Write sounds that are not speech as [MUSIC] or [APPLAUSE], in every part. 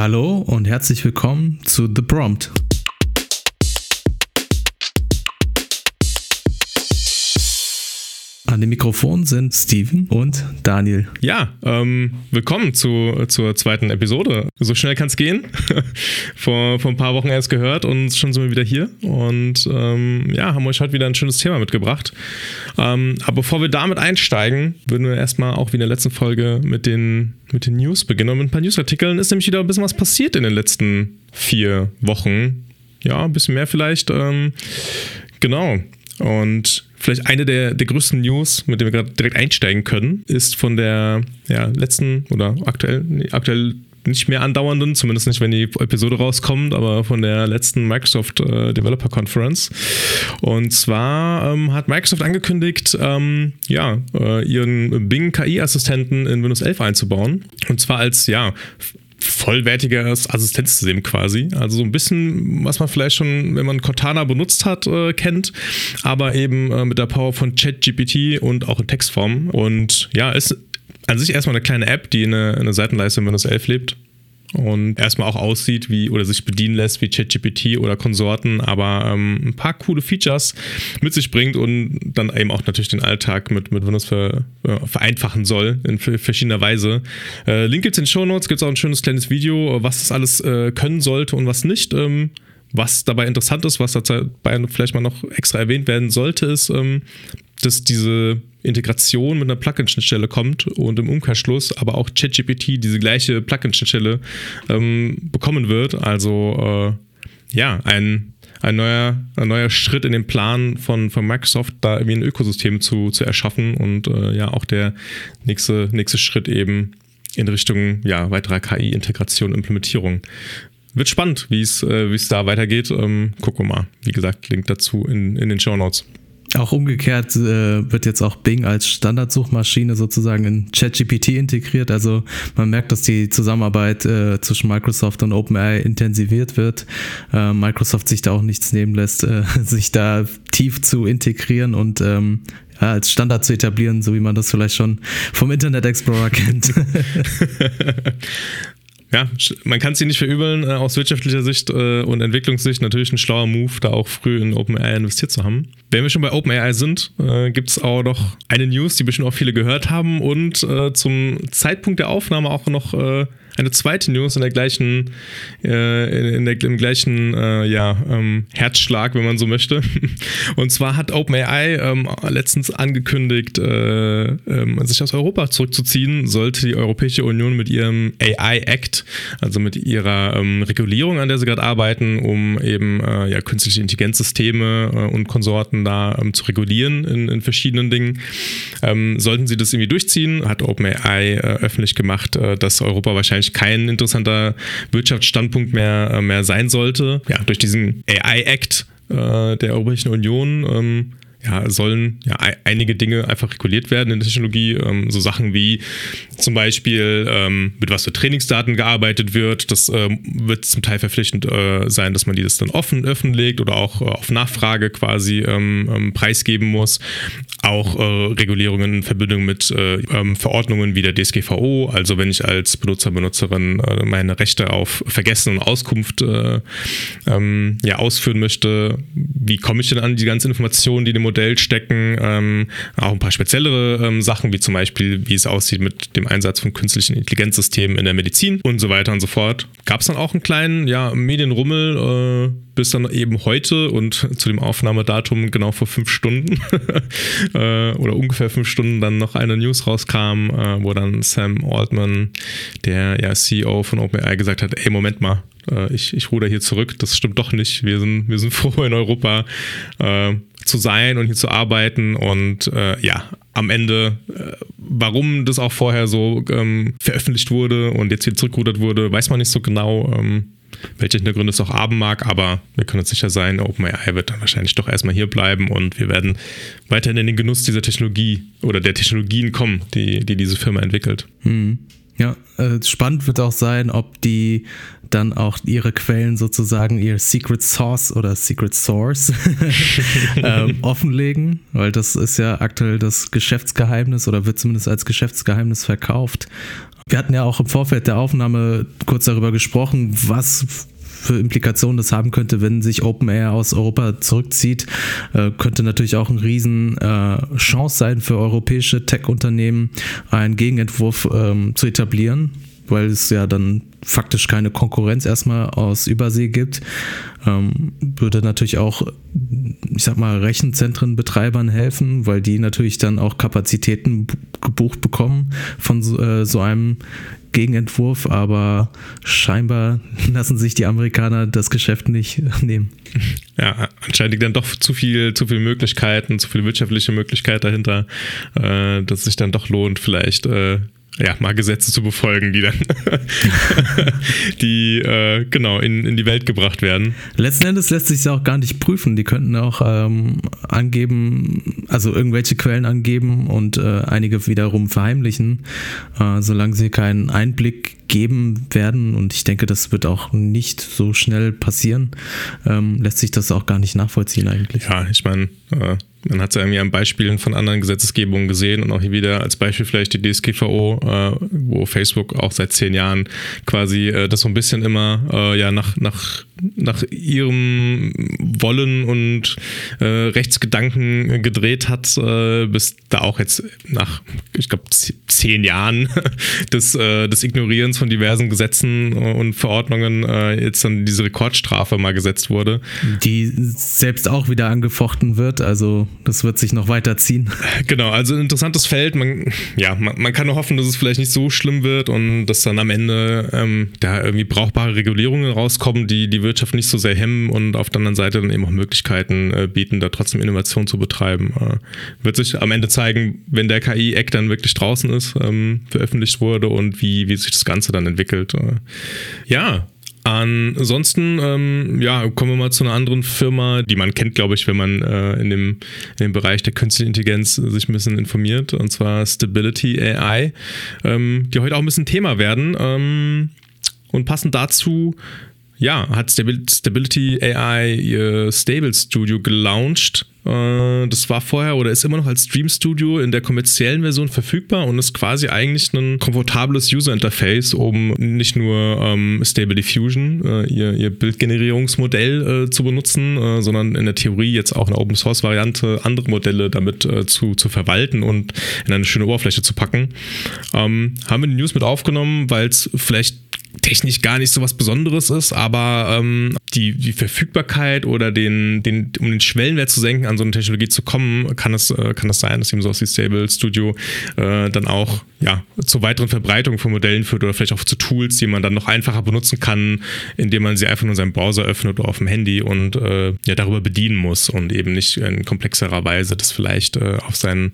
Hallo und herzlich willkommen zu The Prompt. An dem Mikrofon sind Steven und Daniel. Ja, ähm, willkommen zu, zur zweiten Episode. So schnell kann es gehen. [LAUGHS] vor, vor ein paar Wochen erst gehört und schon sind wir wieder hier. Und ähm, ja, haben euch heute wieder ein schönes Thema mitgebracht. Ähm, aber bevor wir damit einsteigen, würden wir erstmal auch wie in der letzten Folge mit den, mit den News beginnen. Und mit ein paar Newsartikeln ist nämlich wieder ein bisschen was passiert in den letzten vier Wochen. Ja, ein bisschen mehr vielleicht. Ähm, genau. Und vielleicht eine der, der größten News, mit der wir gerade direkt einsteigen können, ist von der ja, letzten oder aktuell, nee, aktuell nicht mehr andauernden, zumindest nicht, wenn die Episode rauskommt, aber von der letzten Microsoft äh, Developer Conference. Und zwar ähm, hat Microsoft angekündigt, ähm, ja, äh, ihren Bing KI-Assistenten in Windows 11 einzubauen. Und zwar als, ja, vollwertiges Assistenzsystem quasi. Also so ein bisschen, was man vielleicht schon, wenn man Cortana benutzt hat, äh, kennt, aber eben äh, mit der Power von ChatGPT und auch in Textform. Und ja, ist an sich erstmal eine kleine App, die eine, eine Seitenleiste in Windows 11 lebt und erstmal auch aussieht wie oder sich bedienen lässt wie ChatGPT oder Konsorten, aber ähm, ein paar coole Features mit sich bringt und dann eben auch natürlich den Alltag mit, mit Windows ver, äh, vereinfachen soll in verschiedener Weise. Äh, Link gibt's in den Show Notes, gibt's auch ein schönes kleines Video, was das alles äh, können sollte und was nicht. Ähm, was dabei interessant ist, was dabei vielleicht mal noch extra erwähnt werden sollte, ist, ähm, dass diese Integration mit einer Plugin-Schnittstelle kommt und im Umkehrschluss aber auch ChatGPT diese gleiche Plugin-Schnittstelle ähm, bekommen wird. Also äh, ja, ein, ein, neuer, ein neuer Schritt in den Plan von, von Microsoft, da irgendwie ein Ökosystem zu, zu erschaffen und äh, ja auch der nächste, nächste Schritt eben in Richtung ja, weiterer KI-Integration Implementierung. Wird spannend, wie es äh, da weitergeht. Ähm, gucken wir mal. Wie gesagt, Link dazu in, in den Show Notes. Auch umgekehrt äh, wird jetzt auch Bing als Standardsuchmaschine sozusagen in ChatGPT integriert. Also man merkt, dass die Zusammenarbeit äh, zwischen Microsoft und OpenAI intensiviert wird. Äh, Microsoft sich da auch nichts nehmen lässt, äh, [LAUGHS] sich da tief zu integrieren und ähm, ja, als Standard zu etablieren, so wie man das vielleicht schon vom Internet Explorer kennt. [LAUGHS] [LAUGHS] ja, man kann es nicht verübeln, äh, aus wirtschaftlicher Sicht äh, und Entwicklungssicht natürlich ein schlauer Move, da auch früh in OpenAI investiert zu haben. Wenn wir schon bei OpenAI sind, äh, gibt es auch noch eine News, die bestimmt auch viele gehört haben und äh, zum Zeitpunkt der Aufnahme auch noch äh, eine zweite News in der gleichen, äh, in der, im gleichen äh, ja, ähm, Herzschlag, wenn man so möchte. [LAUGHS] Und zwar hat OpenAI ähm, letztens angekündigt, äh, ähm, sich aus Europa zurückzuziehen, sollte die Europäische Union mit ihrem AI Act, also mit ihrer ähm, Regulierung, an der sie gerade arbeiten, um eben äh, ja, künstliche Intelligenzsysteme äh, und Konsorten da ähm, zu regulieren in, in verschiedenen Dingen. Sollten sie das irgendwie durchziehen, hat OpenAI äh, öffentlich gemacht, dass Europa wahrscheinlich kein interessanter Wirtschaftsstandpunkt mehr, äh, mehr sein sollte. Ja, durch diesen AI-Act äh, der Europäischen Union ähm, ja, sollen ja einige Dinge einfach reguliert werden in der Technologie. Ähm, so Sachen wie zum Beispiel, ähm, mit was für Trainingsdaten gearbeitet wird. Das ähm, wird zum Teil verpflichtend äh, sein, dass man die das dann offen öffentlich oder auch äh, auf Nachfrage quasi ähm, ähm, preisgeben muss. Auch äh, Regulierungen in Verbindung mit äh, ähm, Verordnungen wie der DSGVO. Also wenn ich als Benutzer, Benutzerin äh, meine Rechte auf Vergessen und Auskunft äh, ja, ausführen möchte, wie komme ich denn an die ganzen Informationen, die dem Modell stecken, ähm, auch ein paar speziellere ähm, Sachen, wie zum Beispiel, wie es aussieht mit dem Einsatz von künstlichen Intelligenzsystemen in der Medizin und so weiter und so fort. Gab es dann auch einen kleinen ja, Medienrummel, äh, bis dann eben heute und zu dem Aufnahmedatum genau vor fünf Stunden [LAUGHS] äh, oder ungefähr fünf Stunden dann noch eine News rauskam, äh, wo dann Sam Altman, der ja CEO von OpenAI, gesagt hat, ey, Moment mal, äh, ich, ich ruder hier zurück, das stimmt doch nicht. Wir sind, wir sind [LAUGHS] froh in Europa äh, zu sein und hier zu arbeiten und äh, ja, am Ende, äh, warum das auch vorher so ähm, veröffentlicht wurde und jetzt wieder zurückgerudert wurde, weiß man nicht so genau. Ähm, welche Hintergründe es auch haben mag, aber wir können uns sicher sein, OpenAI wird dann wahrscheinlich doch erstmal hier bleiben und wir werden weiterhin in den Genuss dieser Technologie oder der Technologien kommen, die, die diese Firma entwickelt. Hm. Ja, äh, spannend wird auch sein, ob die dann auch ihre Quellen sozusagen, ihr Secret Source oder Secret Source [LAUGHS] ähm, offenlegen, weil das ist ja aktuell das Geschäftsgeheimnis oder wird zumindest als Geschäftsgeheimnis verkauft. Wir hatten ja auch im Vorfeld der Aufnahme kurz darüber gesprochen, was für Implikationen das haben könnte, wenn sich OpenAir aus Europa zurückzieht, äh, könnte natürlich auch eine riesen äh, Chance sein für europäische Tech-Unternehmen, einen Gegenentwurf ähm, zu etablieren, weil es ja dann faktisch keine Konkurrenz erstmal aus Übersee gibt. Ähm, würde natürlich auch, ich sag mal, Rechenzentrenbetreibern helfen, weil die natürlich dann auch Kapazitäten gebucht bekommen von so, äh, so einem Gegenentwurf, aber scheinbar [LAUGHS] lassen sich die Amerikaner das Geschäft nicht [LAUGHS] nehmen. Ja, anscheinend dann doch zu viel, zu viele Möglichkeiten, zu viele wirtschaftliche Möglichkeiten dahinter, äh, dass es sich dann doch lohnt, vielleicht äh, ja, mal Gesetze zu befolgen, die dann [LAUGHS] die äh, genau in, in die Welt gebracht werden. Letzten Endes lässt sich ja auch gar nicht prüfen. Die könnten auch ähm, angeben, also irgendwelche Quellen angeben und äh, einige wiederum verheimlichen, äh, solange sie keinen Einblick geben werden. Und ich denke, das wird auch nicht so schnell passieren. Ähm, lässt sich das auch gar nicht nachvollziehen eigentlich. Ja, ich meine, äh, man hat es ja irgendwie an Beispielen von anderen Gesetzesgebungen gesehen und auch hier wieder als Beispiel vielleicht die DSGVO, äh, wo Facebook auch seit zehn Jahren quasi äh, das so ein bisschen immer äh, ja nach, nach, nach ihrem Wollen und äh, Rechtsgedanken gedreht hat, äh, bis da auch jetzt nach, ich glaube, zehn Jahren [LAUGHS] des, äh, des Ignorierens von diversen Gesetzen und Verordnungen jetzt dann diese Rekordstrafe mal gesetzt wurde. Die selbst auch wieder angefochten wird, also das wird sich noch weiter ziehen. [LAUGHS] Genau, also ein interessantes Feld. Man, ja, man, man, kann nur hoffen, dass es vielleicht nicht so schlimm wird und dass dann am Ende ähm, da irgendwie brauchbare Regulierungen rauskommen, die die Wirtschaft nicht so sehr hemmen und auf der anderen Seite dann eben auch Möglichkeiten äh, bieten, da trotzdem Innovation zu betreiben. Äh, wird sich am Ende zeigen, wenn der KI-Act dann wirklich draußen ist, ähm, veröffentlicht wurde und wie, wie sich das Ganze dann entwickelt. Äh, ja, Ansonsten, ähm, ja, kommen wir mal zu einer anderen Firma, die man kennt, glaube ich, wenn man äh, in, dem, in dem Bereich der künstlichen Intelligenz sich ein bisschen informiert, und zwar Stability AI, ähm, die heute auch ein bisschen Thema werden. Ähm, und passend dazu ja, hat Stability AI ihr Stable Studio gelauncht. Äh, das war vorher oder ist immer noch als Stream Studio in der kommerziellen Version verfügbar und ist quasi eigentlich ein komfortables User Interface, um nicht nur ähm, Stable Diffusion, äh, ihr, ihr Bildgenerierungsmodell äh, zu benutzen, äh, sondern in der Theorie jetzt auch eine Open Source Variante andere Modelle damit äh, zu, zu verwalten und in eine schöne Oberfläche zu packen. Ähm, haben wir die News mit aufgenommen, weil es vielleicht technisch gar nicht so was Besonderes ist, aber ähm, die, die Verfügbarkeit oder den, den, um den Schwellenwert zu senken, an so eine Technologie zu kommen, kann es, äh, kann es sein, dass eben so aus wie Stable Studio äh, dann auch ja, zur weiteren Verbreitung von Modellen führt oder vielleicht auch zu Tools, die man dann noch einfacher benutzen kann, indem man sie einfach nur in seinem Browser öffnet oder auf dem Handy und äh, ja, darüber bedienen muss und eben nicht in komplexerer Weise das vielleicht äh, auf seinen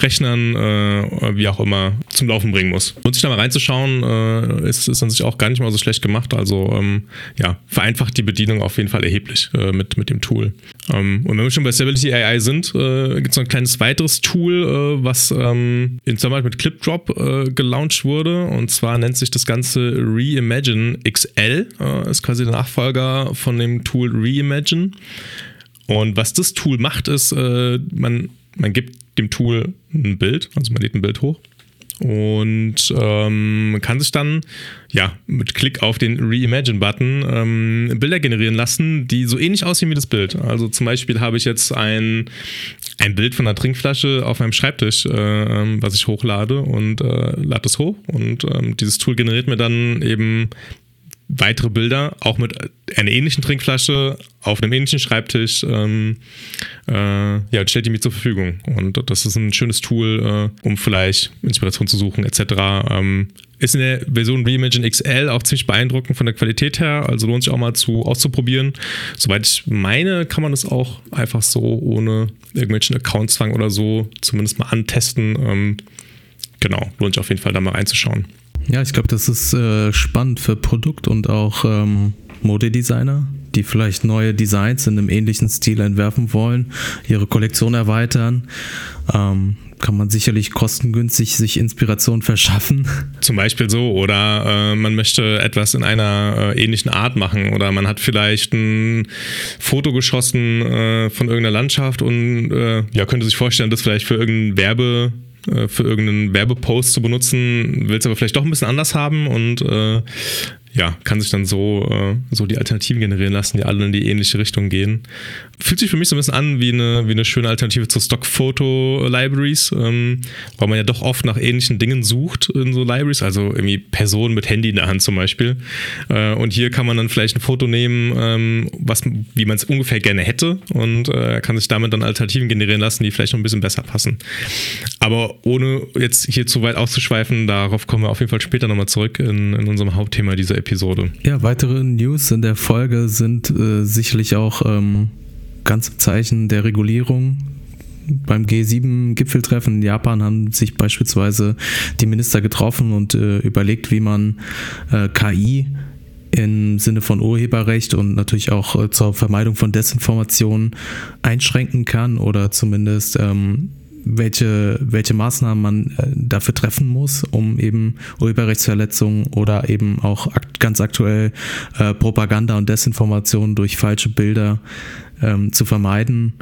Rechnern, äh, wie auch immer, zum Laufen bringen muss. Und sich da mal reinzuschauen, äh, ist, ist an sich auch gar nicht mal so schlecht gemacht. Also ähm, ja, vereinfacht die Bedienung auf jeden Fall erheblich mit, mit dem Tool. Ähm, und wenn wir schon bei Stability AI sind, äh, gibt es noch ein kleines weiteres Tool, was ähm, in Zusammenarbeit mit ClipDrop äh, gelauncht wurde. Und zwar nennt sich das Ganze Reimagine XL. Äh, ist quasi der Nachfolger von dem Tool Reimagine. Und was das Tool macht, ist, äh, man, man gibt dem Tool ein Bild, also man lädt ein Bild hoch und ähm, kann sich dann ja mit Klick auf den Reimagine-Button ähm, Bilder generieren lassen, die so ähnlich aussehen wie das Bild. Also zum Beispiel habe ich jetzt ein, ein Bild von einer Trinkflasche auf meinem Schreibtisch, äh, ähm, was ich hochlade und äh, lade das hoch und ähm, dieses Tool generiert mir dann eben weitere Bilder, auch mit einer ähnlichen Trinkflasche auf einem ähnlichen Schreibtisch, ähm, äh, ja, stellt die mir zur Verfügung. Und das ist ein schönes Tool, äh, um vielleicht Inspiration zu suchen, etc. Ähm, ist in der Version Reimagine XL auch ziemlich beeindruckend von der Qualität her, also lohnt sich auch mal zu auszuprobieren. Soweit ich meine, kann man das auch einfach so ohne irgendwelchen Accountzwang oder so zumindest mal antesten. Ähm, genau, lohnt sich auf jeden Fall da mal reinzuschauen. Ja, ich glaube, das ist äh, spannend für Produkt- und auch ähm, Modedesigner, die vielleicht neue Designs in einem ähnlichen Stil entwerfen wollen, ihre Kollektion erweitern. Ähm, kann man sicherlich kostengünstig sich Inspiration verschaffen. [LAUGHS] Zum Beispiel so, oder äh, man möchte etwas in einer äh, ähnlichen Art machen, oder man hat vielleicht ein Foto geschossen äh, von irgendeiner Landschaft und äh, ja, könnte sich vorstellen, das vielleicht für irgendeinen Werbe für irgendeinen Werbepost zu benutzen, will es aber vielleicht doch ein bisschen anders haben und äh, ja, kann sich dann so, äh, so die Alternativen generieren lassen, die alle in die ähnliche Richtung gehen. Fühlt sich für mich so ein bisschen an wie eine, wie eine schöne Alternative zu Stock-Photo-Libraries, ähm, weil man ja doch oft nach ähnlichen Dingen sucht in so Libraries, also irgendwie Personen mit Handy in der Hand zum Beispiel. Äh, und hier kann man dann vielleicht ein Foto nehmen, ähm, was, wie man es ungefähr gerne hätte und äh, kann sich damit dann Alternativen generieren lassen, die vielleicht noch ein bisschen besser passen. Aber ohne jetzt hier zu weit auszuschweifen, darauf kommen wir auf jeden Fall später nochmal zurück in, in unserem Hauptthema dieser Episode. Ja, weitere News in der Folge sind äh, sicherlich auch ähm, ganz Zeichen der Regulierung. Beim G7-Gipfeltreffen in Japan haben sich beispielsweise die Minister getroffen und äh, überlegt, wie man äh, KI im Sinne von Urheberrecht und natürlich auch äh, zur Vermeidung von Desinformation einschränken kann oder zumindest ähm, welche, welche Maßnahmen man äh, dafür treffen muss, um eben Urheberrechtsverletzungen oder eben auch ganz aktuell äh, Propaganda und Desinformation durch falsche Bilder ähm, zu vermeiden.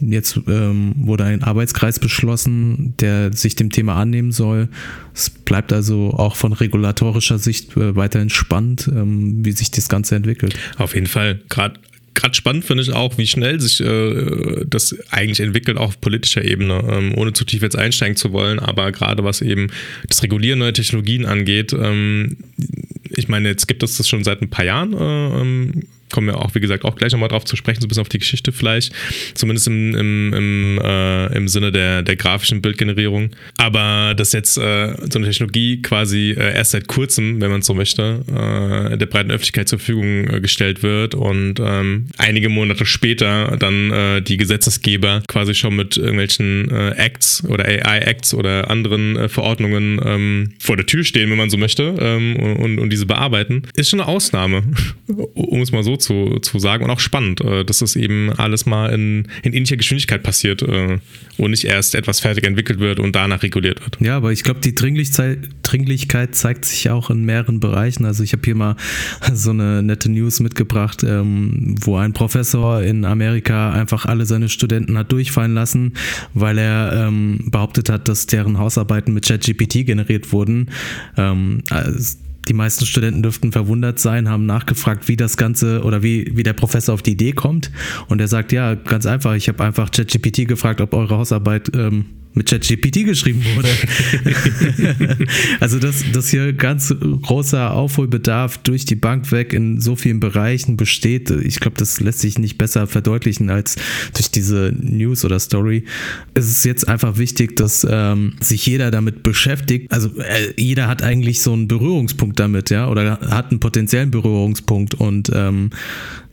Jetzt ähm, wurde ein Arbeitskreis beschlossen, der sich dem Thema annehmen soll. Es bleibt also auch von regulatorischer Sicht äh, weiterhin spannend, ähm, wie sich das Ganze entwickelt. Auf jeden Fall. Gerade gerade spannend finde ich auch, wie schnell sich äh, das eigentlich entwickelt, auch auf politischer Ebene, ähm, ohne zu tief jetzt einsteigen zu wollen, aber gerade was eben das Regulieren neuer Technologien angeht, ähm, ich meine, jetzt gibt es das schon seit ein paar Jahren, äh, ähm, kommen wir auch, wie gesagt, auch gleich nochmal drauf zu sprechen, so ein bisschen auf die Geschichte vielleicht. Zumindest im, im, im, äh, im Sinne der, der grafischen Bildgenerierung. Aber dass jetzt äh, so eine Technologie quasi äh, erst seit kurzem, wenn man so möchte, äh, der breiten Öffentlichkeit zur Verfügung äh, gestellt wird und ähm, einige Monate später dann äh, die Gesetzesgeber quasi schon mit irgendwelchen Acts oder AI-Acts oder anderen Verordnungen ähm, vor der Tür stehen, wenn man so möchte, ähm, und, und diese bearbeiten, ist schon eine Ausnahme, [LAUGHS] um es mal so zu zu, zu sagen und auch spannend, äh, dass es eben alles mal in, in ähnlicher Geschwindigkeit passiert äh, und nicht erst etwas fertig entwickelt wird und danach reguliert wird. Ja, aber ich glaube, die Dringlichkeit zeigt sich auch in mehreren Bereichen. Also ich habe hier mal [LAUGHS] so eine nette News mitgebracht, ähm, wo ein Professor in Amerika einfach alle seine Studenten hat durchfallen lassen, weil er ähm, behauptet hat, dass deren Hausarbeiten mit ChatGPT generiert wurden. Ähm, also die meisten Studenten dürften verwundert sein, haben nachgefragt, wie das Ganze oder wie, wie der Professor auf die Idee kommt. Und er sagt, ja, ganz einfach, ich habe einfach ChatGPT gefragt, ob eure Hausarbeit ähm, mit ChatGPT geschrieben wurde. [LAUGHS] also, dass, dass hier ganz großer Aufholbedarf durch die Bank weg in so vielen Bereichen besteht, ich glaube, das lässt sich nicht besser verdeutlichen als durch diese News oder Story. Es ist jetzt einfach wichtig, dass ähm, sich jeder damit beschäftigt. Also, äh, jeder hat eigentlich so einen Berührungspunkt damit, ja, oder hat einen potenziellen Berührungspunkt und ähm,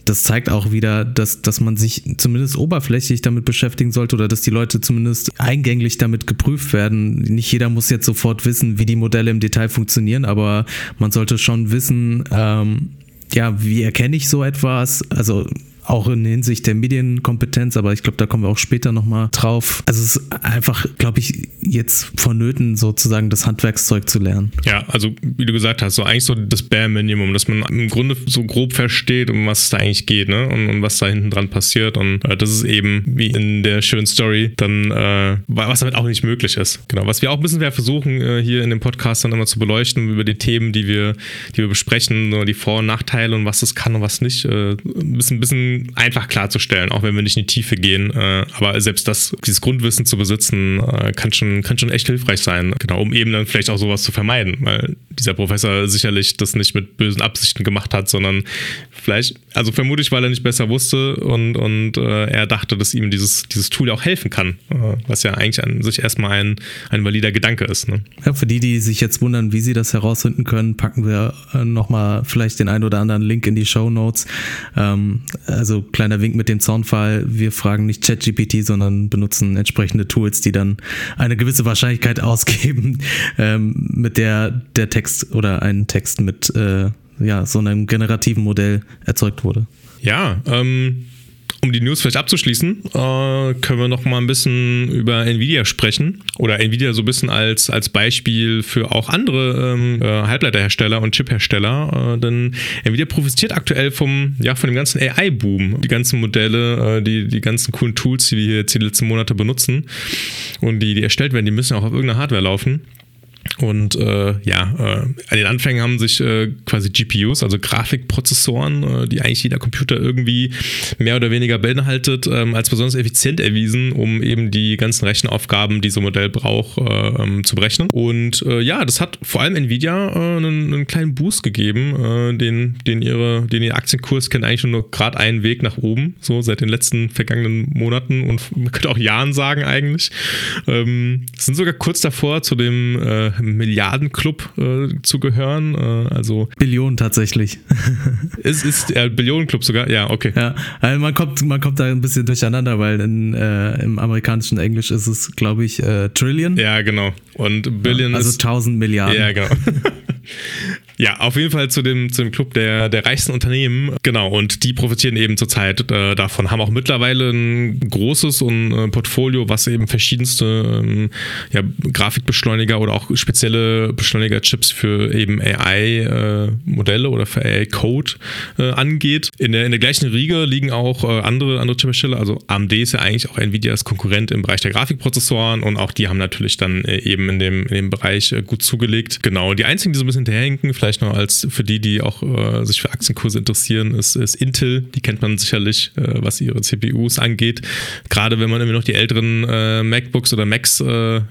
das zeigt auch wieder, dass, dass man sich zumindest oberflächlich damit beschäftigen sollte oder dass die Leute zumindest eingänglich damit geprüft werden. Nicht jeder muss jetzt sofort wissen, wie die Modelle im Detail funktionieren, aber man sollte schon wissen, ähm, ja, wie erkenne ich so etwas? Also auch in Hinsicht der Medienkompetenz, aber ich glaube, da kommen wir auch später nochmal drauf. Also es ist einfach, glaube ich, jetzt vonnöten, sozusagen das Handwerkszeug zu lernen. Ja, also wie du gesagt hast, so eigentlich so das Bare Minimum, dass man im Grunde so grob versteht, um was es da eigentlich geht, ne? Und, und was da hinten dran passiert. Und äh, das ist eben, wie in der schönen Story, dann, äh, was damit auch nicht möglich ist. Genau. Was wir auch ein bisschen versuchen, äh, hier in dem Podcast dann immer zu beleuchten, über die Themen, die wir, die wir besprechen, die Vor- und Nachteile und was das kann und was nicht. Äh, ein bisschen, bisschen einfach klarzustellen, auch wenn wir nicht in die Tiefe gehen. Äh, aber selbst das, dieses Grundwissen zu besitzen, äh, kann, schon, kann schon echt hilfreich sein. Genau, um eben dann vielleicht auch sowas zu vermeiden, weil dieser Professor sicherlich das nicht mit bösen Absichten gemacht hat, sondern vielleicht, also vermutlich, weil er nicht besser wusste und, und äh, er dachte, dass ihm dieses, dieses Tool auch helfen kann, äh, was ja eigentlich an sich erstmal ein, ein valider Gedanke ist. Ne? Ja, für die, die sich jetzt wundern, wie sie das herausfinden können, packen wir äh, nochmal vielleicht den ein oder anderen Link in die Show Notes. Ähm, also kleiner Wink mit dem Zaunfall, wir fragen nicht ChatGPT, sondern benutzen entsprechende Tools, die dann eine gewisse Wahrscheinlichkeit [LAUGHS] ausgeben, ähm, mit der der Text oder ein Text mit äh, ja, so einem generativen Modell erzeugt wurde. Ja, ähm, um die News vielleicht abzuschließen, äh, können wir noch mal ein bisschen über Nvidia sprechen oder Nvidia so ein bisschen als, als Beispiel für auch andere ähm, äh, Halbleiterhersteller und Chiphersteller, äh, denn Nvidia profitiert aktuell vom, ja, von dem ganzen AI-Boom. Die ganzen Modelle, äh, die, die ganzen coolen Tools, die wir jetzt die letzten Monate benutzen und die, die erstellt werden, die müssen auch auf irgendeiner Hardware laufen. Und äh, ja, äh, an den Anfängen haben sich äh, quasi GPUs, also Grafikprozessoren, äh, die eigentlich jeder Computer irgendwie mehr oder weniger beinhaltet, ähm, als besonders effizient erwiesen, um eben die ganzen Rechenaufgaben, die so ein Modell braucht, äh, ähm, zu berechnen. Und äh, ja, das hat vor allem Nvidia einen, einen, kleinen Boost gegeben, den, den, ihre, den ihr Aktienkurs kennt eigentlich nur gerade einen Weg nach oben, so seit den letzten vergangenen Monaten und man könnte auch Jahren sagen eigentlich. Ähm, sind sogar kurz davor zu dem Milliardenclub äh, zu gehören. Äh, also Billionen tatsächlich. [LAUGHS] es ist äh, Billionenclub sogar, ja, okay. Ja, also man kommt, man kommt da ein bisschen durcheinander, weil in, äh, im amerikanischen Englisch ist es, glaube ich, äh, Trillion. Ja, genau. Und Billion ja, also ist. 1000 Milliarden. Ja, genau. [LAUGHS] Ja, auf jeden Fall zu dem, zu dem Club der, der reichsten Unternehmen. Genau, und die profitieren eben zurzeit äh, davon, haben auch mittlerweile ein großes und, äh, Portfolio, was eben verschiedenste ähm, ja, Grafikbeschleuniger oder auch spezielle Beschleuniger-Chips für eben AI-Modelle äh, oder für AI-Code äh, angeht. In der, in der gleichen Riege liegen auch äh, andere, andere Chiphersteller, also AMD ist ja eigentlich auch Nvidias Konkurrent im Bereich der Grafikprozessoren und auch die haben natürlich dann äh, eben in dem, in dem Bereich gut zugelegt. Genau, die einzigen, die so ein bisschen hinterherhinken, vielleicht vielleicht noch als für die, die auch äh, sich für Aktienkurse interessieren, ist, ist Intel. Die kennt man sicherlich, äh, was ihre CPUs angeht. Gerade wenn man immer noch die älteren äh, MacBooks oder Macs, äh,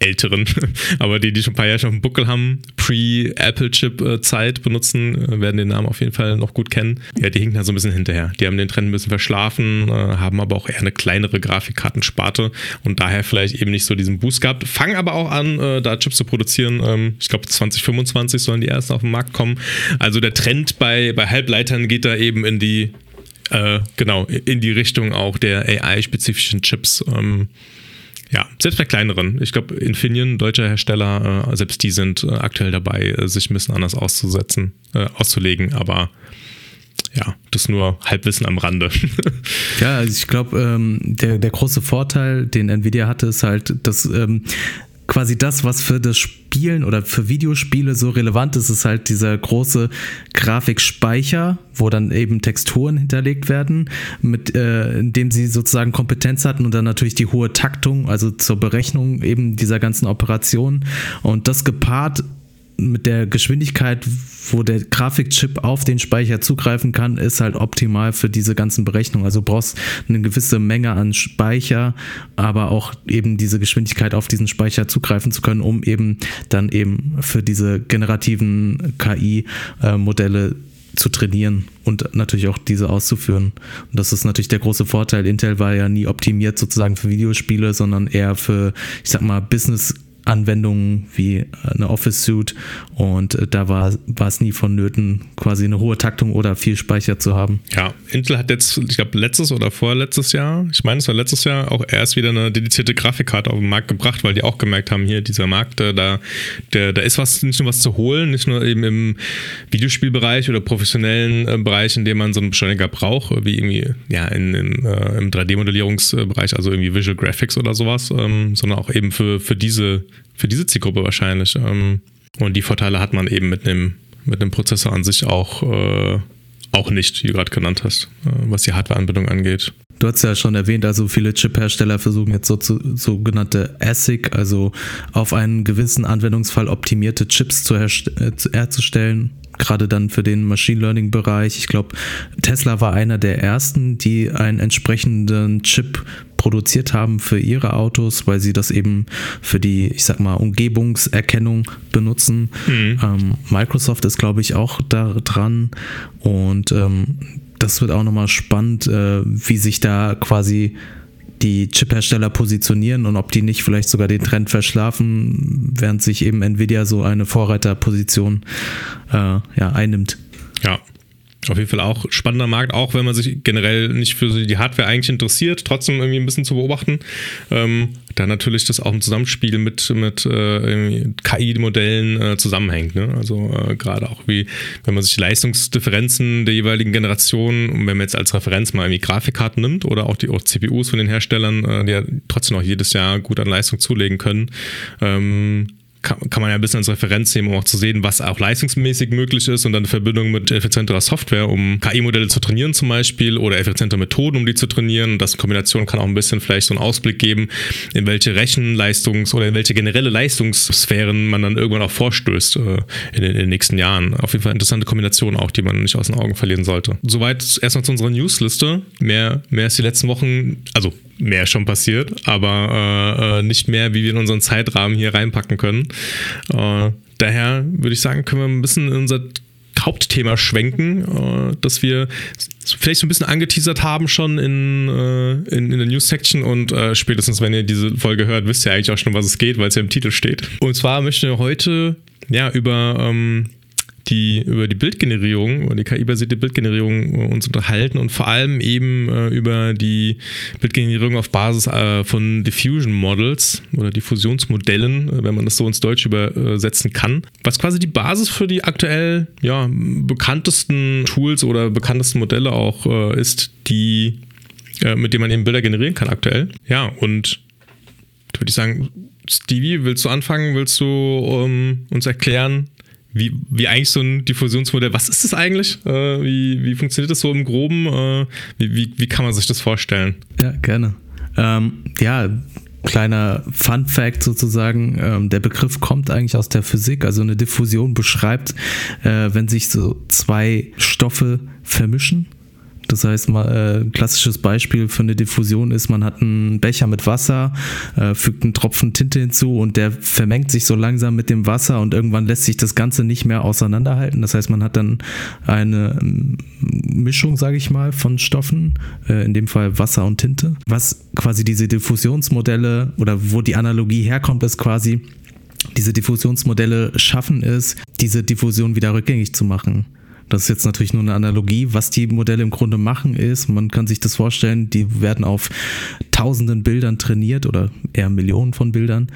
älteren, [LAUGHS] aber die, die schon ein paar Jahre schon auf dem Buckel haben, Pre-Apple-Chip-Zeit benutzen, äh, werden den Namen auf jeden Fall noch gut kennen. Ja, die hinken da so ein bisschen hinterher. Die haben den Trend ein bisschen verschlafen, äh, haben aber auch eher eine kleinere Grafikkartensparte und daher vielleicht eben nicht so diesen Boost gehabt. Fangen aber auch an, da Chips zu produzieren. Ähm, ich glaube, 2025 sollen die erst erst auf den Markt kommen. Also der Trend bei, bei Halbleitern geht da eben in die, äh, genau, in die Richtung auch der AI-spezifischen Chips. Ähm, ja, selbst bei kleineren. Ich glaube, Infineon, deutscher Hersteller, äh, selbst die sind äh, aktuell dabei, äh, sich ein bisschen anders auszusetzen, äh, auszulegen, aber ja, das nur Halbwissen am Rande. [LAUGHS] ja, also ich glaube, ähm, der, der große Vorteil, den Nvidia hatte, ist halt, dass ähm, quasi das, was für das Spielen oder für Videospiele so relevant ist, ist halt dieser große Grafikspeicher, wo dann eben Texturen hinterlegt werden, mit äh, in dem sie sozusagen Kompetenz hatten und dann natürlich die hohe Taktung, also zur Berechnung eben dieser ganzen Operationen und das gepaart mit der Geschwindigkeit, wo der Grafikchip auf den Speicher zugreifen kann, ist halt optimal für diese ganzen Berechnungen. Also du brauchst eine gewisse Menge an Speicher, aber auch eben diese Geschwindigkeit auf diesen Speicher zugreifen zu können, um eben dann eben für diese generativen KI-Modelle zu trainieren und natürlich auch diese auszuführen. Und das ist natürlich der große Vorteil. Intel war ja nie optimiert sozusagen für Videospiele, sondern eher für, ich sag mal, Business Anwendungen wie äh, eine Office Suite und äh, da war, war es nie vonnöten, quasi eine hohe Taktung oder viel Speicher zu haben. Ja, Intel hat jetzt, ich glaube, letztes oder vorletztes Jahr, ich meine, es war letztes Jahr, auch erst wieder eine dedizierte Grafikkarte auf den Markt gebracht, weil die auch gemerkt haben, hier dieser Markt, äh, da, der, da ist was, nicht nur was zu holen, nicht nur eben im Videospielbereich oder professionellen Bereich, in dem man so einen Beschleuniger braucht, wie irgendwie ja, in, in äh, im 3D-Modellierungsbereich, also irgendwie Visual Graphics oder sowas, ähm, sondern auch eben für, für diese für diese Zielgruppe wahrscheinlich. Ähm, und die Vorteile hat man eben mit einem, mit einem Prozessor an sich auch, äh, auch nicht, wie du gerade genannt hast, äh, was die Hardwareanbindung angeht. Du hast ja schon erwähnt, also viele Chip-Hersteller versuchen jetzt so zu, sogenannte ASIC, also auf einen gewissen Anwendungsfall optimierte Chips zu, äh, herzustellen gerade dann für den Machine Learning Bereich. Ich glaube, Tesla war einer der ersten, die einen entsprechenden Chip produziert haben für ihre Autos, weil sie das eben für die, ich sag mal, Umgebungserkennung benutzen. Mhm. Ähm, Microsoft ist, glaube ich, auch da dran und ähm, das wird auch nochmal spannend, äh, wie sich da quasi die Chip-Hersteller positionieren und ob die nicht vielleicht sogar den Trend verschlafen, während sich eben Nvidia so eine Vorreiterposition äh, ja, einnimmt. Ja, auf jeden Fall auch spannender Markt, auch wenn man sich generell nicht für die Hardware eigentlich interessiert, trotzdem irgendwie ein bisschen zu beobachten. Ähm, da natürlich das auch im Zusammenspiel mit, mit äh, KI-Modellen äh, zusammenhängt. Ne? Also äh, gerade auch wie, wenn man sich Leistungsdifferenzen der jeweiligen Generationen, wenn man jetzt als Referenz mal irgendwie Grafikkarten nimmt oder auch die auch CPUs von den Herstellern, äh, die ja trotzdem auch jedes Jahr gut an Leistung zulegen können, ähm, kann, kann man ja ein bisschen als Referenz nehmen, um auch zu sehen, was auch leistungsmäßig möglich ist und dann eine Verbindung mit effizienterer Software, um KI-Modelle zu trainieren zum Beispiel oder effiziente Methoden, um die zu trainieren. Das in Kombination kann auch ein bisschen vielleicht so einen Ausblick geben, in welche Rechenleistungs- oder in welche generelle Leistungssphären man dann irgendwann auch vorstößt äh, in, den, in, den, nächsten Jahren. Auf jeden Fall interessante Kombination auch, die man nicht aus den Augen verlieren sollte. Soweit erstmal zu unserer Newsliste. Mehr, mehr ist die letzten Wochen, also mehr schon passiert, aber äh, äh, nicht mehr, wie wir in unseren Zeitrahmen hier reinpacken können. Äh, daher würde ich sagen, können wir ein bisschen in unser Hauptthema schwenken, äh, dass wir vielleicht so ein bisschen angeteasert haben schon in, äh, in, in, der News-Section und äh, spätestens, wenn ihr diese Folge hört, wisst ihr eigentlich auch schon, was es geht, weil es ja im Titel steht. Und zwar möchten wir heute ja über ähm, die über die Bildgenerierung oder die KI-basierte Bildgenerierung äh, uns unterhalten und vor allem eben äh, über die Bildgenerierung auf Basis äh, von Diffusion Models oder Diffusionsmodellen, äh, wenn man das so ins Deutsch übersetzen kann, was quasi die Basis für die aktuell ja, bekanntesten Tools oder bekanntesten Modelle auch äh, ist, die äh, mit denen man eben Bilder generieren kann aktuell. Ja, und würde ich sagen, Stevie, willst du anfangen? Willst du ähm, uns erklären, wie, wie eigentlich so ein Diffusionsmodell, was ist das eigentlich? Äh, wie, wie funktioniert das so im Groben? Äh, wie, wie, wie kann man sich das vorstellen? Ja, gerne. Ähm, ja, kleiner Fun Fact sozusagen, ähm, der Begriff kommt eigentlich aus der Physik, also eine Diffusion beschreibt, äh, wenn sich so zwei Stoffe vermischen das heißt, mal, äh, ein klassisches Beispiel für eine Diffusion ist, man hat einen Becher mit Wasser, äh, fügt einen Tropfen Tinte hinzu und der vermengt sich so langsam mit dem Wasser und irgendwann lässt sich das Ganze nicht mehr auseinanderhalten. Das heißt, man hat dann eine ähm, Mischung, sage ich mal, von Stoffen, äh, in dem Fall Wasser und Tinte. Was quasi diese Diffusionsmodelle oder wo die Analogie herkommt, ist quasi, diese Diffusionsmodelle schaffen es, diese Diffusion wieder rückgängig zu machen. Das ist jetzt natürlich nur eine Analogie. Was die Modelle im Grunde machen ist, man kann sich das vorstellen, die werden auf tausenden Bildern trainiert oder eher Millionen von Bildern.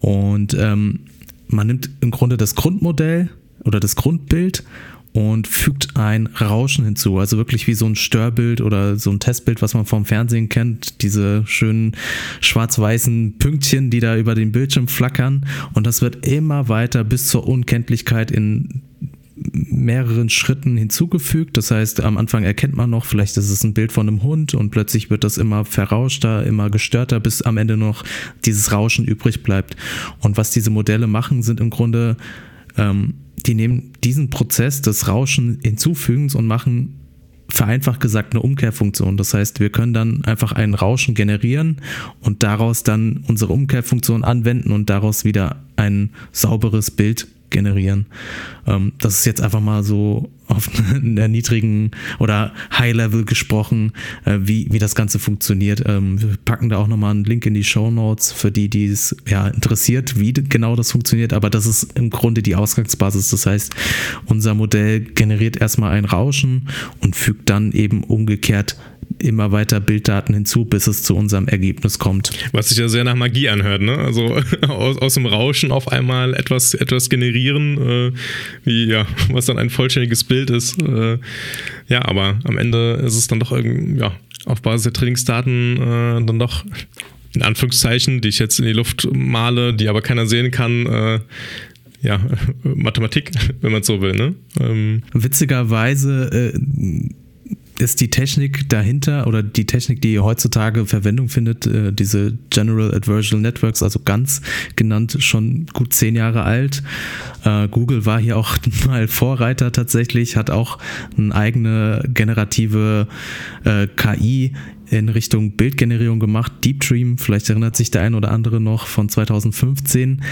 Und ähm, man nimmt im Grunde das Grundmodell oder das Grundbild und fügt ein Rauschen hinzu. Also wirklich wie so ein Störbild oder so ein Testbild, was man vom Fernsehen kennt. Diese schönen schwarz-weißen Pünktchen, die da über den Bildschirm flackern. Und das wird immer weiter bis zur Unkenntlichkeit in mehreren Schritten hinzugefügt. Das heißt, am Anfang erkennt man noch, vielleicht ist es ein Bild von einem Hund und plötzlich wird das immer verrauschter, immer gestörter, bis am Ende noch dieses Rauschen übrig bleibt. Und was diese Modelle machen, sind im Grunde, ähm, die nehmen diesen Prozess des Rauschen hinzufügens und machen vereinfacht gesagt eine Umkehrfunktion. Das heißt, wir können dann einfach ein Rauschen generieren und daraus dann unsere Umkehrfunktion anwenden und daraus wieder ein sauberes Bild generieren. Ähm, das ist jetzt einfach mal so auf [LAUGHS] einer niedrigen oder High-Level gesprochen, äh, wie, wie das Ganze funktioniert. Ähm, wir packen da auch nochmal einen Link in die Show Notes für die, die es ja, interessiert, wie genau das funktioniert. Aber das ist im Grunde die Ausgangsbasis. Das heißt, unser Modell generiert erstmal ein Rauschen und fügt dann eben umgekehrt immer weiter Bilddaten hinzu, bis es zu unserem Ergebnis kommt. Was sich ja sehr nach Magie anhört, ne? Also [LAUGHS] aus, aus dem Rauschen auf einmal etwas, etwas generieren, äh, wie ja, was dann ein vollständiges Bild ist. Äh, ja, aber am Ende ist es dann doch irgendwie, ja, auf Basis der Trainingsdaten äh, dann doch in Anführungszeichen, die ich jetzt in die Luft male, die aber keiner sehen kann, äh, ja, [LAUGHS] Mathematik, [LAUGHS] wenn man so will. Ne? Ähm. Witzigerweise äh, ist die Technik dahinter oder die Technik, die heutzutage Verwendung findet, äh, diese General Adversarial Networks, also ganz genannt, schon gut zehn Jahre alt. Äh, Google war hier auch [LAUGHS] mal Vorreiter tatsächlich, hat auch eine eigene generative äh, KI in Richtung Bildgenerierung gemacht. Deep Dream, vielleicht erinnert sich der ein oder andere noch von 2015,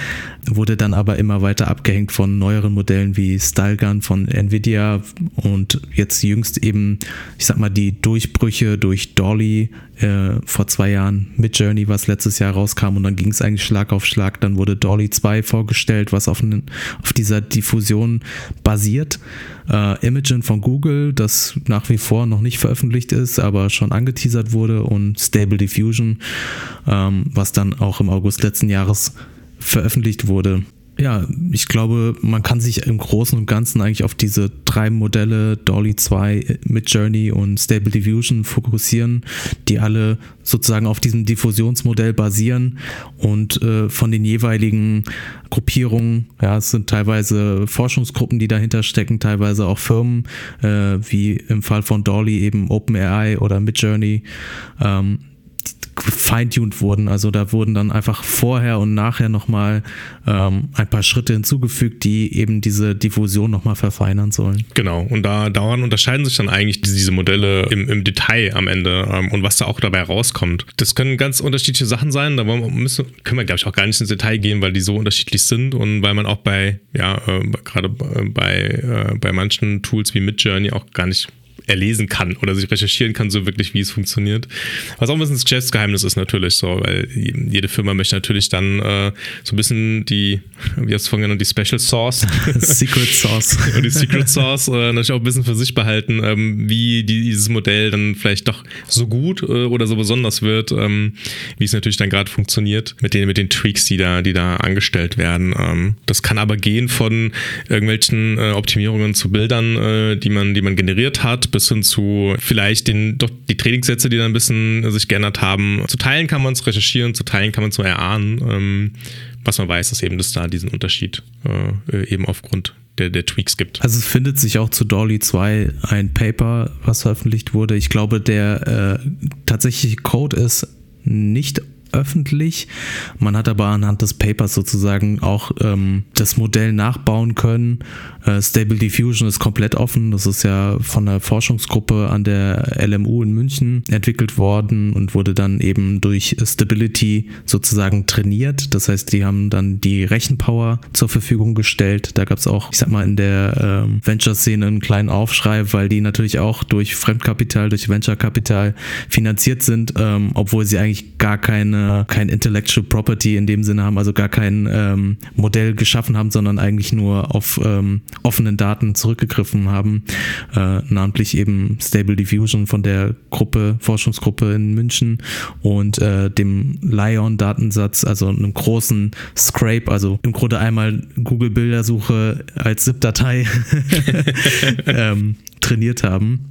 wurde dann aber immer weiter abgehängt von neueren Modellen wie Stylegun von Nvidia und jetzt jüngst eben, ich sag mal, die Durchbrüche durch Dolly äh, vor zwei Jahren mit Journey, was letztes Jahr rauskam und dann ging es eigentlich Schlag auf Schlag. Dann wurde Dolly 2 vorgestellt, was auf, auf dieser Diffusion basiert. Äh, Imagen von Google, das nach wie vor noch nicht veröffentlicht ist, aber schon angeteasert wurde und Stable Diffusion, ähm, was dann auch im August letzten Jahres veröffentlicht wurde ja, ich glaube, man kann sich im Großen und Ganzen eigentlich auf diese drei Modelle, Dolly 2, mit Journey und Stable Diffusion fokussieren, die alle sozusagen auf diesem Diffusionsmodell basieren und äh, von den jeweiligen Gruppierungen, ja, es sind teilweise Forschungsgruppen, die dahinter stecken, teilweise auch Firmen, äh, wie im Fall von Dolly eben OpenAI oder Midjourney, ähm, feintuned wurden. Also da wurden dann einfach vorher und nachher nochmal ähm, ein paar Schritte hinzugefügt, die eben diese Diffusion nochmal verfeinern sollen. Genau, und da daran unterscheiden sich dann eigentlich diese Modelle im, im Detail am Ende ähm, und was da auch dabei rauskommt. Das können ganz unterschiedliche Sachen sein, da müssen, können wir, glaube ich, auch gar nicht ins Detail gehen, weil die so unterschiedlich sind und weil man auch bei, ja, äh, gerade bei, äh, bei manchen Tools wie Midjourney auch gar nicht erlesen kann oder sich recherchieren kann, so wirklich, wie es funktioniert. Was auch ein bisschen das Geschäftsgeheimnis ist natürlich so, weil jede Firma möchte natürlich dann äh, so ein bisschen die, wie hast du vorhin genannt, die Special Sauce. [LAUGHS] Secret Sauce. und [LAUGHS] die Secret Sauce äh, natürlich auch ein bisschen für sich behalten, ähm, wie die, dieses Modell dann vielleicht doch so gut äh, oder so besonders wird, ähm, wie es natürlich dann gerade funktioniert mit den, mit den Tweaks, die da, die da angestellt werden. Ähm, das kann aber gehen von irgendwelchen äh, Optimierungen zu Bildern, äh, die man, die man generiert hat, bis hin zu vielleicht den, doch die Trainingssätze, die dann ein bisschen sich geändert haben. Zu Teilen kann man es recherchieren, zu Teilen kann man es nur erahnen. Ähm, was man weiß, ist eben, dass da diesen Unterschied äh, eben aufgrund der, der, Tweaks gibt. Also es findet sich auch zu Dolly 2 ein Paper, was veröffentlicht wurde. Ich glaube, der äh, tatsächliche Code ist nicht öffentlich. Man hat aber anhand des Papers sozusagen auch ähm, das Modell nachbauen können. Äh, Stable Diffusion ist komplett offen. Das ist ja von der Forschungsgruppe an der LMU in München entwickelt worden und wurde dann eben durch Stability sozusagen trainiert. Das heißt, die haben dann die Rechenpower zur Verfügung gestellt. Da gab es auch, ich sag mal, in der ähm, Venture-Szene einen kleinen Aufschrei, weil die natürlich auch durch Fremdkapital, durch Venture-Kapital finanziert sind, ähm, obwohl sie eigentlich gar keine keine, kein Intellectual Property in dem Sinne haben, also gar kein ähm, Modell geschaffen haben, sondern eigentlich nur auf ähm, offenen Daten zurückgegriffen haben, äh, namentlich eben Stable Diffusion von der Gruppe, Forschungsgruppe in München und äh, dem Lion-Datensatz, also einem großen Scrape, also im Grunde einmal Google-Bildersuche als ZIP-Datei [LAUGHS] ähm, trainiert haben.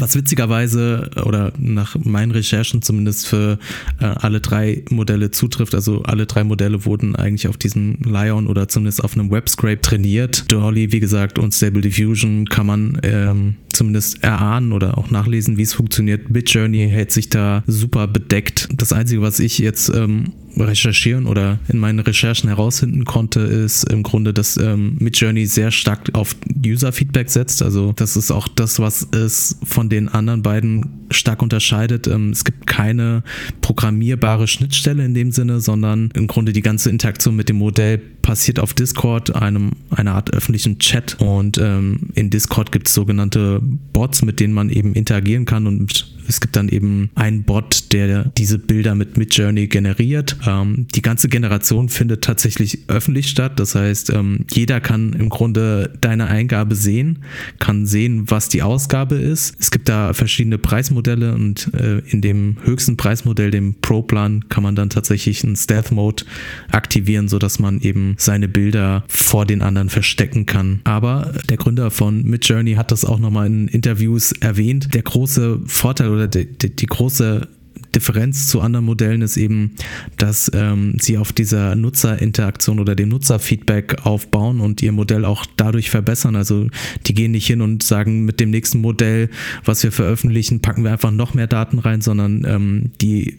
Was witzigerweise oder nach meinen Recherchen zumindest für äh, alle drei Modelle zutrifft. Also alle drei Modelle wurden eigentlich auf diesem Lion oder zumindest auf einem Webscrape trainiert. Dolly, wie gesagt, und Stable Diffusion kann man ähm, zumindest erahnen oder auch nachlesen, wie es funktioniert. Midjourney hält sich da super bedeckt. Das Einzige, was ich jetzt ähm, recherchieren oder in meinen Recherchen herausfinden konnte, ist im Grunde, dass ähm, Midjourney sehr stark auf User-Feedback setzt. Also das ist auch das, was es von den anderen beiden stark unterscheidet. Ähm, es gibt keine programmierbare Schnittstelle in dem Sinne, sondern im Grunde die ganze Interaktion mit dem Modell passiert auf Discord, einem, einer Art öffentlichen Chat. Und ähm, in Discord gibt es sogenannte Bots, mit denen man eben interagieren kann und es gibt dann eben einen Bot, der diese Bilder mit Midjourney generiert. Ähm, die ganze Generation findet tatsächlich öffentlich statt. Das heißt, ähm, jeder kann im Grunde deine Eingabe sehen, kann sehen, was die Ausgabe ist. Es gibt da verschiedene Preismodelle und äh, in dem höchsten Preismodell, dem Pro-Plan, kann man dann tatsächlich einen Stealth-Mode aktivieren, sodass man eben seine Bilder vor den anderen verstecken kann. Aber der Gründer von Midjourney hat das auch nochmal in Interviews erwähnt. Der große Vorteil oder die, die, die große Differenz zu anderen Modellen ist eben, dass ähm, sie auf dieser Nutzerinteraktion oder dem Nutzerfeedback aufbauen und ihr Modell auch dadurch verbessern. Also die gehen nicht hin und sagen, mit dem nächsten Modell, was wir veröffentlichen, packen wir einfach noch mehr Daten rein, sondern ähm, die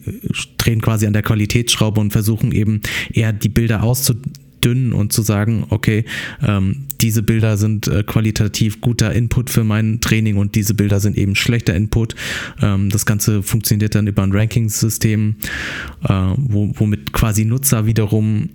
drehen quasi an der Qualitätsschraube und versuchen eben eher die Bilder auszudrücken dünn und zu sagen, okay, ähm, diese Bilder sind äh, qualitativ guter Input für mein Training und diese Bilder sind eben schlechter Input. Ähm, das Ganze funktioniert dann über ein Ranking-System, äh, wo, womit quasi Nutzer wiederum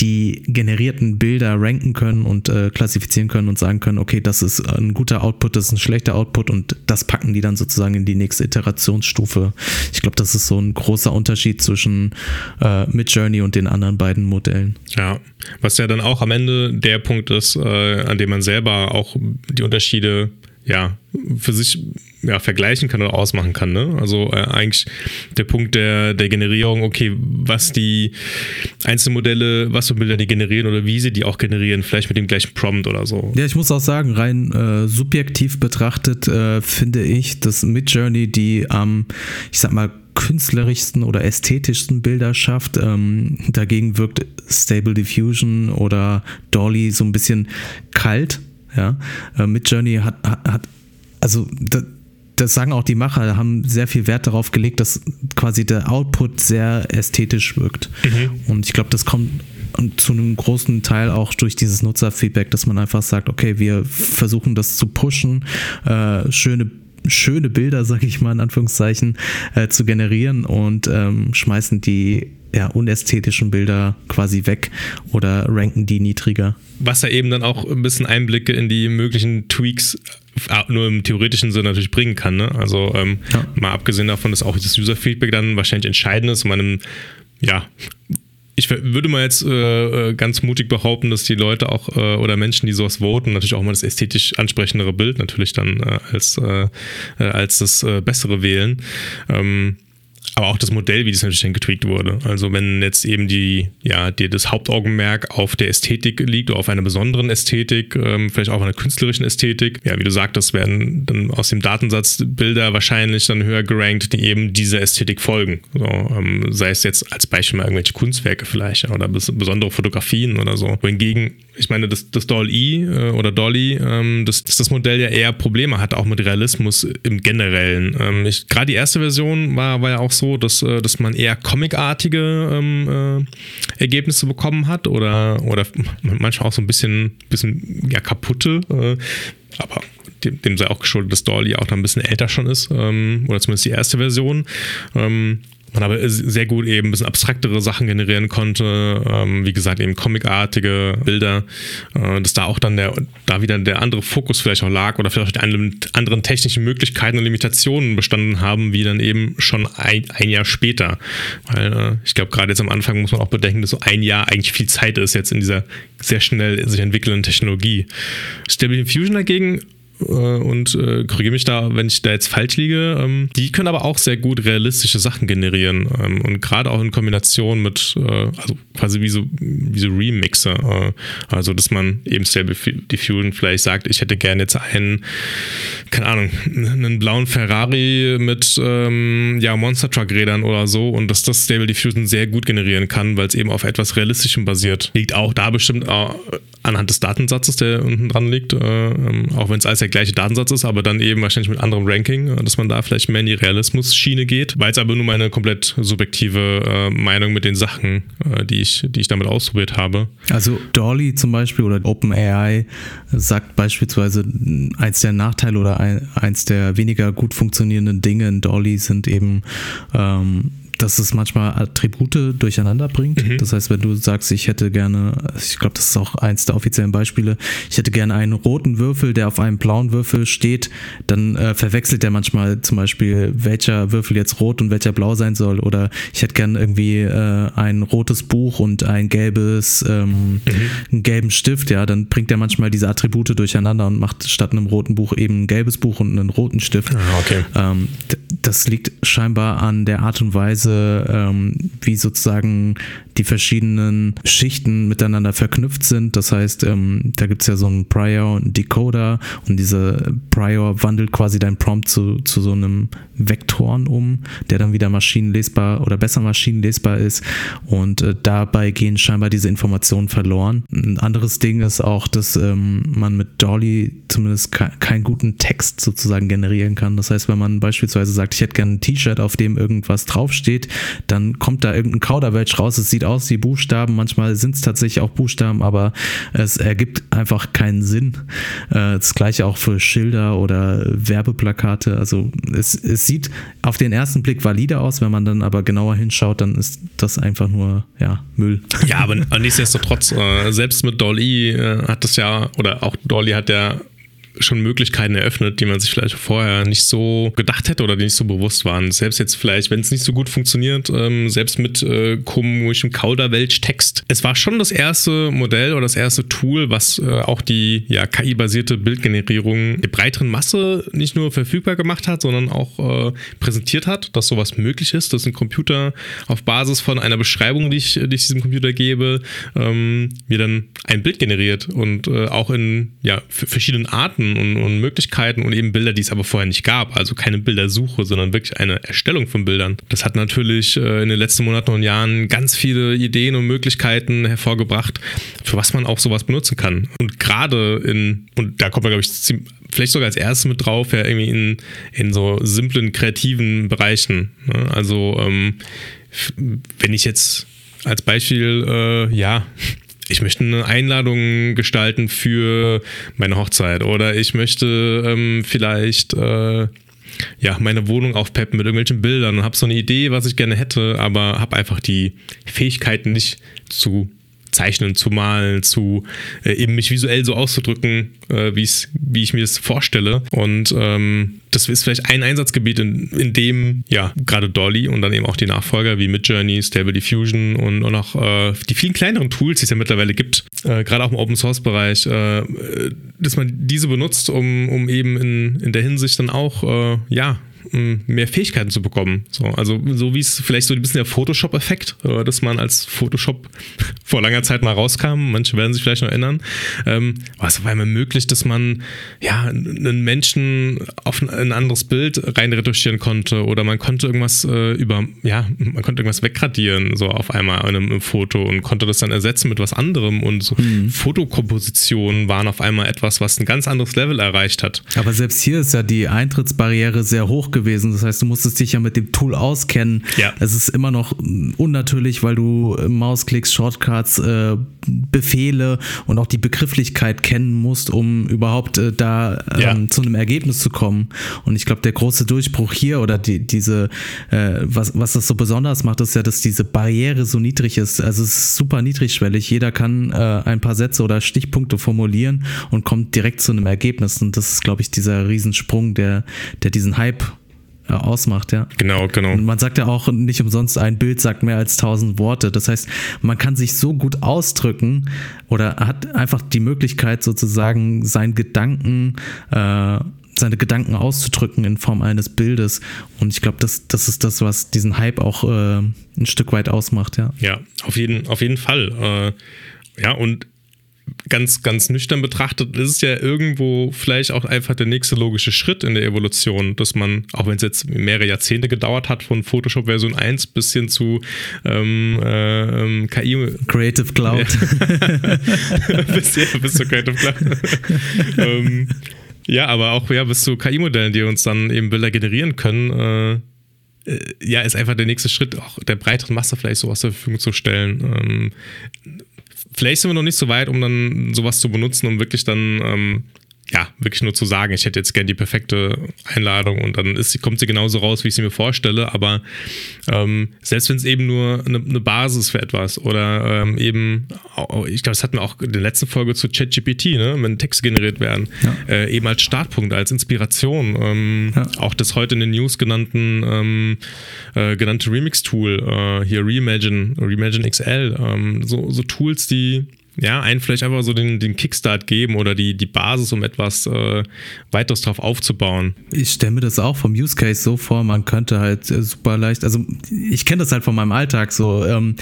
die generierten Bilder ranken können und äh, klassifizieren können und sagen können, okay, das ist ein guter Output, das ist ein schlechter Output und das packen die dann sozusagen in die nächste Iterationsstufe. Ich glaube, das ist so ein großer Unterschied zwischen äh, Midjourney und den anderen beiden Modellen. Ja, was ja dann auch am Ende der Punkt ist, äh, an dem man selber auch die Unterschiede ja, für sich ja, vergleichen kann oder ausmachen kann. Ne? Also äh, eigentlich der Punkt der, der Generierung, okay, was die einzelnen Modelle, was für Bilder die generieren oder wie sie die auch generieren, vielleicht mit dem gleichen Prompt oder so. Ja, ich muss auch sagen, rein äh, subjektiv betrachtet äh, finde ich, dass Midjourney die am, ähm, ich sag mal, künstlerischsten oder ästhetischsten Bilder schafft. Ähm, dagegen wirkt Stable Diffusion oder Dolly so ein bisschen kalt. Ja, äh, Midjourney hat, hat, hat also das sagen auch die Macher, haben sehr viel Wert darauf gelegt, dass quasi der Output sehr ästhetisch wirkt. Mhm. Und ich glaube, das kommt zu einem großen Teil auch durch dieses Nutzerfeedback, dass man einfach sagt, okay, wir versuchen das zu pushen, äh, schöne schöne Bilder, sage ich mal in Anführungszeichen, äh, zu generieren und ähm, schmeißen die ja, unästhetischen Bilder quasi weg oder ranken die niedriger. Was ja eben dann auch ein bisschen Einblicke in die möglichen Tweaks nur im theoretischen Sinne natürlich bringen kann. Ne? Also ähm, ja. mal abgesehen davon, dass auch das User-Feedback dann wahrscheinlich entscheidend ist, man einem, ja, ich würde mal jetzt äh, äh, ganz mutig behaupten, dass die Leute auch äh, oder Menschen, die sowas voten, natürlich auch mal das ästhetisch ansprechendere Bild natürlich dann äh, als, äh, als das bessere wählen. Ähm, aber auch das Modell, wie das natürlich dann getweakt wurde. Also wenn jetzt eben die, ja, dir das Hauptaugenmerk auf der Ästhetik liegt oder auf einer besonderen Ästhetik, ähm, vielleicht auch auf einer künstlerischen Ästhetik, ja, wie du sagtest, werden dann aus dem Datensatz Bilder wahrscheinlich dann höher gerankt, die eben dieser Ästhetik folgen. So, ähm, sei es jetzt als Beispiel mal irgendwelche Kunstwerke vielleicht oder bes besondere Fotografien oder so. Wohingegen, ich meine, das, das Doll-E äh, oder Dolly, ähm, dass das, das Modell ja eher Probleme hat, auch mit Realismus im Generellen. Ähm, Gerade die erste Version war, war ja auch so, dass, äh, dass man eher comicartige ähm, äh, Ergebnisse bekommen hat oder, oder [LAUGHS] manchmal auch so ein bisschen, bisschen ja, kaputte. Äh, aber dem, dem, sei auch geschuldet, dass Dolly auch noch ein bisschen älter schon ist, ähm, oder zumindest die erste Version. Ähm, man aber sehr gut eben ein bisschen abstraktere Sachen generieren konnte. Ähm, wie gesagt, eben comicartige Bilder, äh, dass da auch dann der, da wieder der andere Fokus vielleicht auch lag oder vielleicht auch die anderen technischen Möglichkeiten und Limitationen bestanden haben, wie dann eben schon ein, ein Jahr später. Weil äh, ich glaube, gerade jetzt am Anfang muss man auch bedenken, dass so ein Jahr eigentlich viel Zeit ist jetzt in dieser sehr schnell sich entwickelnden Technologie. Stable Infusion dagegen äh, und äh, korrigiere mich da, wenn ich da jetzt falsch liege. Ähm, die können aber auch sehr gut realistische Sachen generieren ähm, und gerade auch in Kombination mit, äh, also quasi wie so, wie so Remixer. Äh, also, dass man eben Stable Diffusion vielleicht sagt, ich hätte gerne jetzt einen, keine Ahnung, einen blauen Ferrari mit ähm, ja, Monster Truck Rädern oder so und dass das Stable Diffusion sehr gut generieren kann, weil es eben auf etwas Realistischem basiert. Liegt auch da bestimmt äh, anhand des Datensatzes, der unten dran liegt, äh, ähm, auch wenn es alles der gleiche Datensatz ist, aber dann eben wahrscheinlich mit anderem Ranking, äh, dass man da vielleicht mehr in die Realismus-Schiene geht. Weil es aber nur meine komplett subjektive äh, Meinung mit den Sachen, äh, die, ich, die ich damit ausprobiert habe. Also Dolly zum Beispiel oder OpenAI sagt beispielsweise, eins der Nachteile oder eins der weniger gut funktionierenden Dinge in Dolly sind eben ähm, dass es manchmal Attribute durcheinander bringt. Mhm. Das heißt, wenn du sagst, ich hätte gerne, ich glaube, das ist auch eins der offiziellen Beispiele, ich hätte gerne einen roten Würfel, der auf einem blauen Würfel steht, dann äh, verwechselt der manchmal zum Beispiel, welcher Würfel jetzt rot und welcher blau sein soll. Oder ich hätte gerne irgendwie äh, ein rotes Buch und ein gelbes, ähm, mhm. einen gelben Stift, ja, dann bringt der manchmal diese Attribute durcheinander und macht statt einem roten Buch eben ein gelbes Buch und einen roten Stift. Ah, okay. Ähm, das liegt scheinbar an der Art und Weise, ähm, wie sozusagen die verschiedenen Schichten miteinander verknüpft sind. Das heißt, ähm, da gibt es ja so einen Prior und Decoder und diese Prior wandelt quasi dein Prompt zu, zu so einem Vektoren um, der dann wieder maschinenlesbar oder besser maschinenlesbar ist. Und äh, dabei gehen scheinbar diese Informationen verloren. Ein anderes Ding ist auch, dass ähm, man mit Dolly zumindest ke keinen guten Text sozusagen generieren kann. Das heißt, wenn man beispielsweise sagt, ich hätte gerne ein T-Shirt, auf dem irgendwas draufsteht, dann kommt da irgendein Kauderwelsch raus. Es sieht aus wie Buchstaben, manchmal sind es tatsächlich auch Buchstaben, aber es ergibt einfach keinen Sinn. Äh, das gleiche auch für Schilder oder Werbeplakate. Also es, es sieht auf den ersten Blick valide aus, wenn man dann aber genauer hinschaut, dann ist das einfach nur ja, Müll. Ja, aber nichtsdestotrotz, äh, selbst mit Dolly äh, hat das ja, oder auch Dolly hat ja schon Möglichkeiten eröffnet, die man sich vielleicht vorher nicht so gedacht hätte oder die nicht so bewusst waren. Selbst jetzt vielleicht, wenn es nicht so gut funktioniert, ähm, selbst mit äh, komischem Kauderwelsch-Text. Es war schon das erste Modell oder das erste Tool, was äh, auch die ja, KI-basierte Bildgenerierung der breiteren Masse nicht nur verfügbar gemacht hat, sondern auch äh, präsentiert hat, dass sowas möglich ist, dass ein Computer auf Basis von einer Beschreibung, die ich, die ich diesem Computer gebe, ähm, mir dann ein Bild generiert und äh, auch in ja, verschiedenen Arten Arten und, und, Möglichkeiten und eben Bilder, die es aber vorher nicht gab. Also keine Bildersuche, sondern wirklich eine Erstellung von Bildern. Das hat natürlich äh, in den letzten Monaten und Jahren ganz viele Ideen und Möglichkeiten hervorgebracht, für was man auch sowas benutzen kann. Und gerade in, und da kommt man, glaube ich, ziemlich, vielleicht sogar als erstes mit drauf, ja, irgendwie in, in so simplen, kreativen Bereichen. Ne? Also, ähm, wenn ich jetzt als Beispiel, äh, ja, ich möchte eine Einladung gestalten für meine Hochzeit oder ich möchte ähm, vielleicht äh, ja, meine Wohnung aufpeppen mit irgendwelchen Bildern und habe so eine Idee, was ich gerne hätte, aber habe einfach die Fähigkeiten nicht zu zeichnen, zu malen, zu äh, eben mich visuell so auszudrücken, äh, wie ich mir das vorstelle. Und ähm, das ist vielleicht ein Einsatzgebiet, in, in dem ja gerade Dolly und dann eben auch die Nachfolger wie Midjourney, Stable Diffusion und, und auch äh, die vielen kleineren Tools, die es ja mittlerweile gibt, äh, gerade auch im Open Source Bereich, äh, dass man diese benutzt, um, um eben in, in der Hinsicht dann auch äh, ja mehr Fähigkeiten zu bekommen. So, also so wie es vielleicht so ein bisschen der Photoshop-Effekt, dass man als Photoshop [LAUGHS] vor langer Zeit mal rauskam, manche werden sich vielleicht noch erinnern, ähm, war es auf einmal möglich, dass man ja einen Menschen auf ein anderes Bild reinretuschieren konnte oder man konnte irgendwas äh, über, ja, man konnte irgendwas wegradieren, so auf einmal in einem, Foto und konnte das dann ersetzen mit was anderem und so mhm. Fotokompositionen waren auf einmal etwas, was ein ganz anderes Level erreicht hat. Aber selbst hier ist ja die Eintrittsbarriere sehr hoch gewesen. Das heißt, du musstest dich ja mit dem Tool auskennen. Ja. Es ist immer noch unnatürlich, weil du Mausklicks, Shortcuts, äh, Befehle und auch die Begrifflichkeit kennen musst, um überhaupt äh, da ähm, ja. zu einem Ergebnis zu kommen. Und ich glaube, der große Durchbruch hier oder die, diese, äh, was, was das so besonders macht, ist ja, dass diese Barriere so niedrig ist. Also es ist super niedrigschwellig. Jeder kann äh, ein paar Sätze oder Stichpunkte formulieren und kommt direkt zu einem Ergebnis. Und das ist, glaube ich, dieser Riesensprung, der, der diesen Hype ausmacht, ja. Genau, genau. Und man sagt ja auch nicht umsonst, ein Bild sagt mehr als tausend Worte. Das heißt, man kann sich so gut ausdrücken oder hat einfach die Möglichkeit sozusagen seinen Gedanken, äh, seine Gedanken auszudrücken in Form eines Bildes. Und ich glaube, das, das ist das, was diesen Hype auch äh, ein Stück weit ausmacht, ja. Ja, auf jeden, auf jeden Fall. Äh, ja, und ganz, ganz nüchtern betrachtet ist es ja irgendwo vielleicht auch einfach der nächste logische Schritt in der Evolution, dass man, auch wenn es jetzt mehrere Jahrzehnte gedauert hat, von Photoshop Version 1 bis hin zu ähm, äh, KI. [LAUGHS] Creative Cloud. Ja. [LAUGHS] bis, ja, bis zur Creative Cloud. [LAUGHS] ähm, ja, aber auch ja, bis zu KI-Modellen, die uns dann eben Bilder generieren können. Äh, äh, ja, ist einfach der nächste Schritt, auch der breiteren Masse vielleicht sowas zur Verfügung zu stellen. Ähm, vielleicht sind wir noch nicht so weit, um dann sowas zu benutzen, um wirklich dann ähm, ja, wirklich nur zu sagen, ich hätte jetzt gern die perfekte Einladung und dann ist sie, kommt sie genauso raus, wie ich sie mir vorstelle. Aber ähm, selbst wenn es eben nur eine, eine, Basis für etwas oder ähm, eben, ich glaube, das hatten wir auch in der letzten Folge zu ChatGPT, ne, wenn Texte generiert werden, ja. äh, eben als Startpunkt, als Inspiration. Ähm, ja. Auch das heute in den News genannten ähm, äh, genannte Remix-Tool, äh, hier Reimagine, Reimagine XL, ähm, so, so Tools, die ja, einen vielleicht einfach so den, den Kickstart geben oder die, die Basis, um etwas äh, weiteres drauf aufzubauen. Ich stelle mir das auch vom Use Case so vor, man könnte halt äh, super leicht, also ich kenne das halt von meinem Alltag so. Ähm,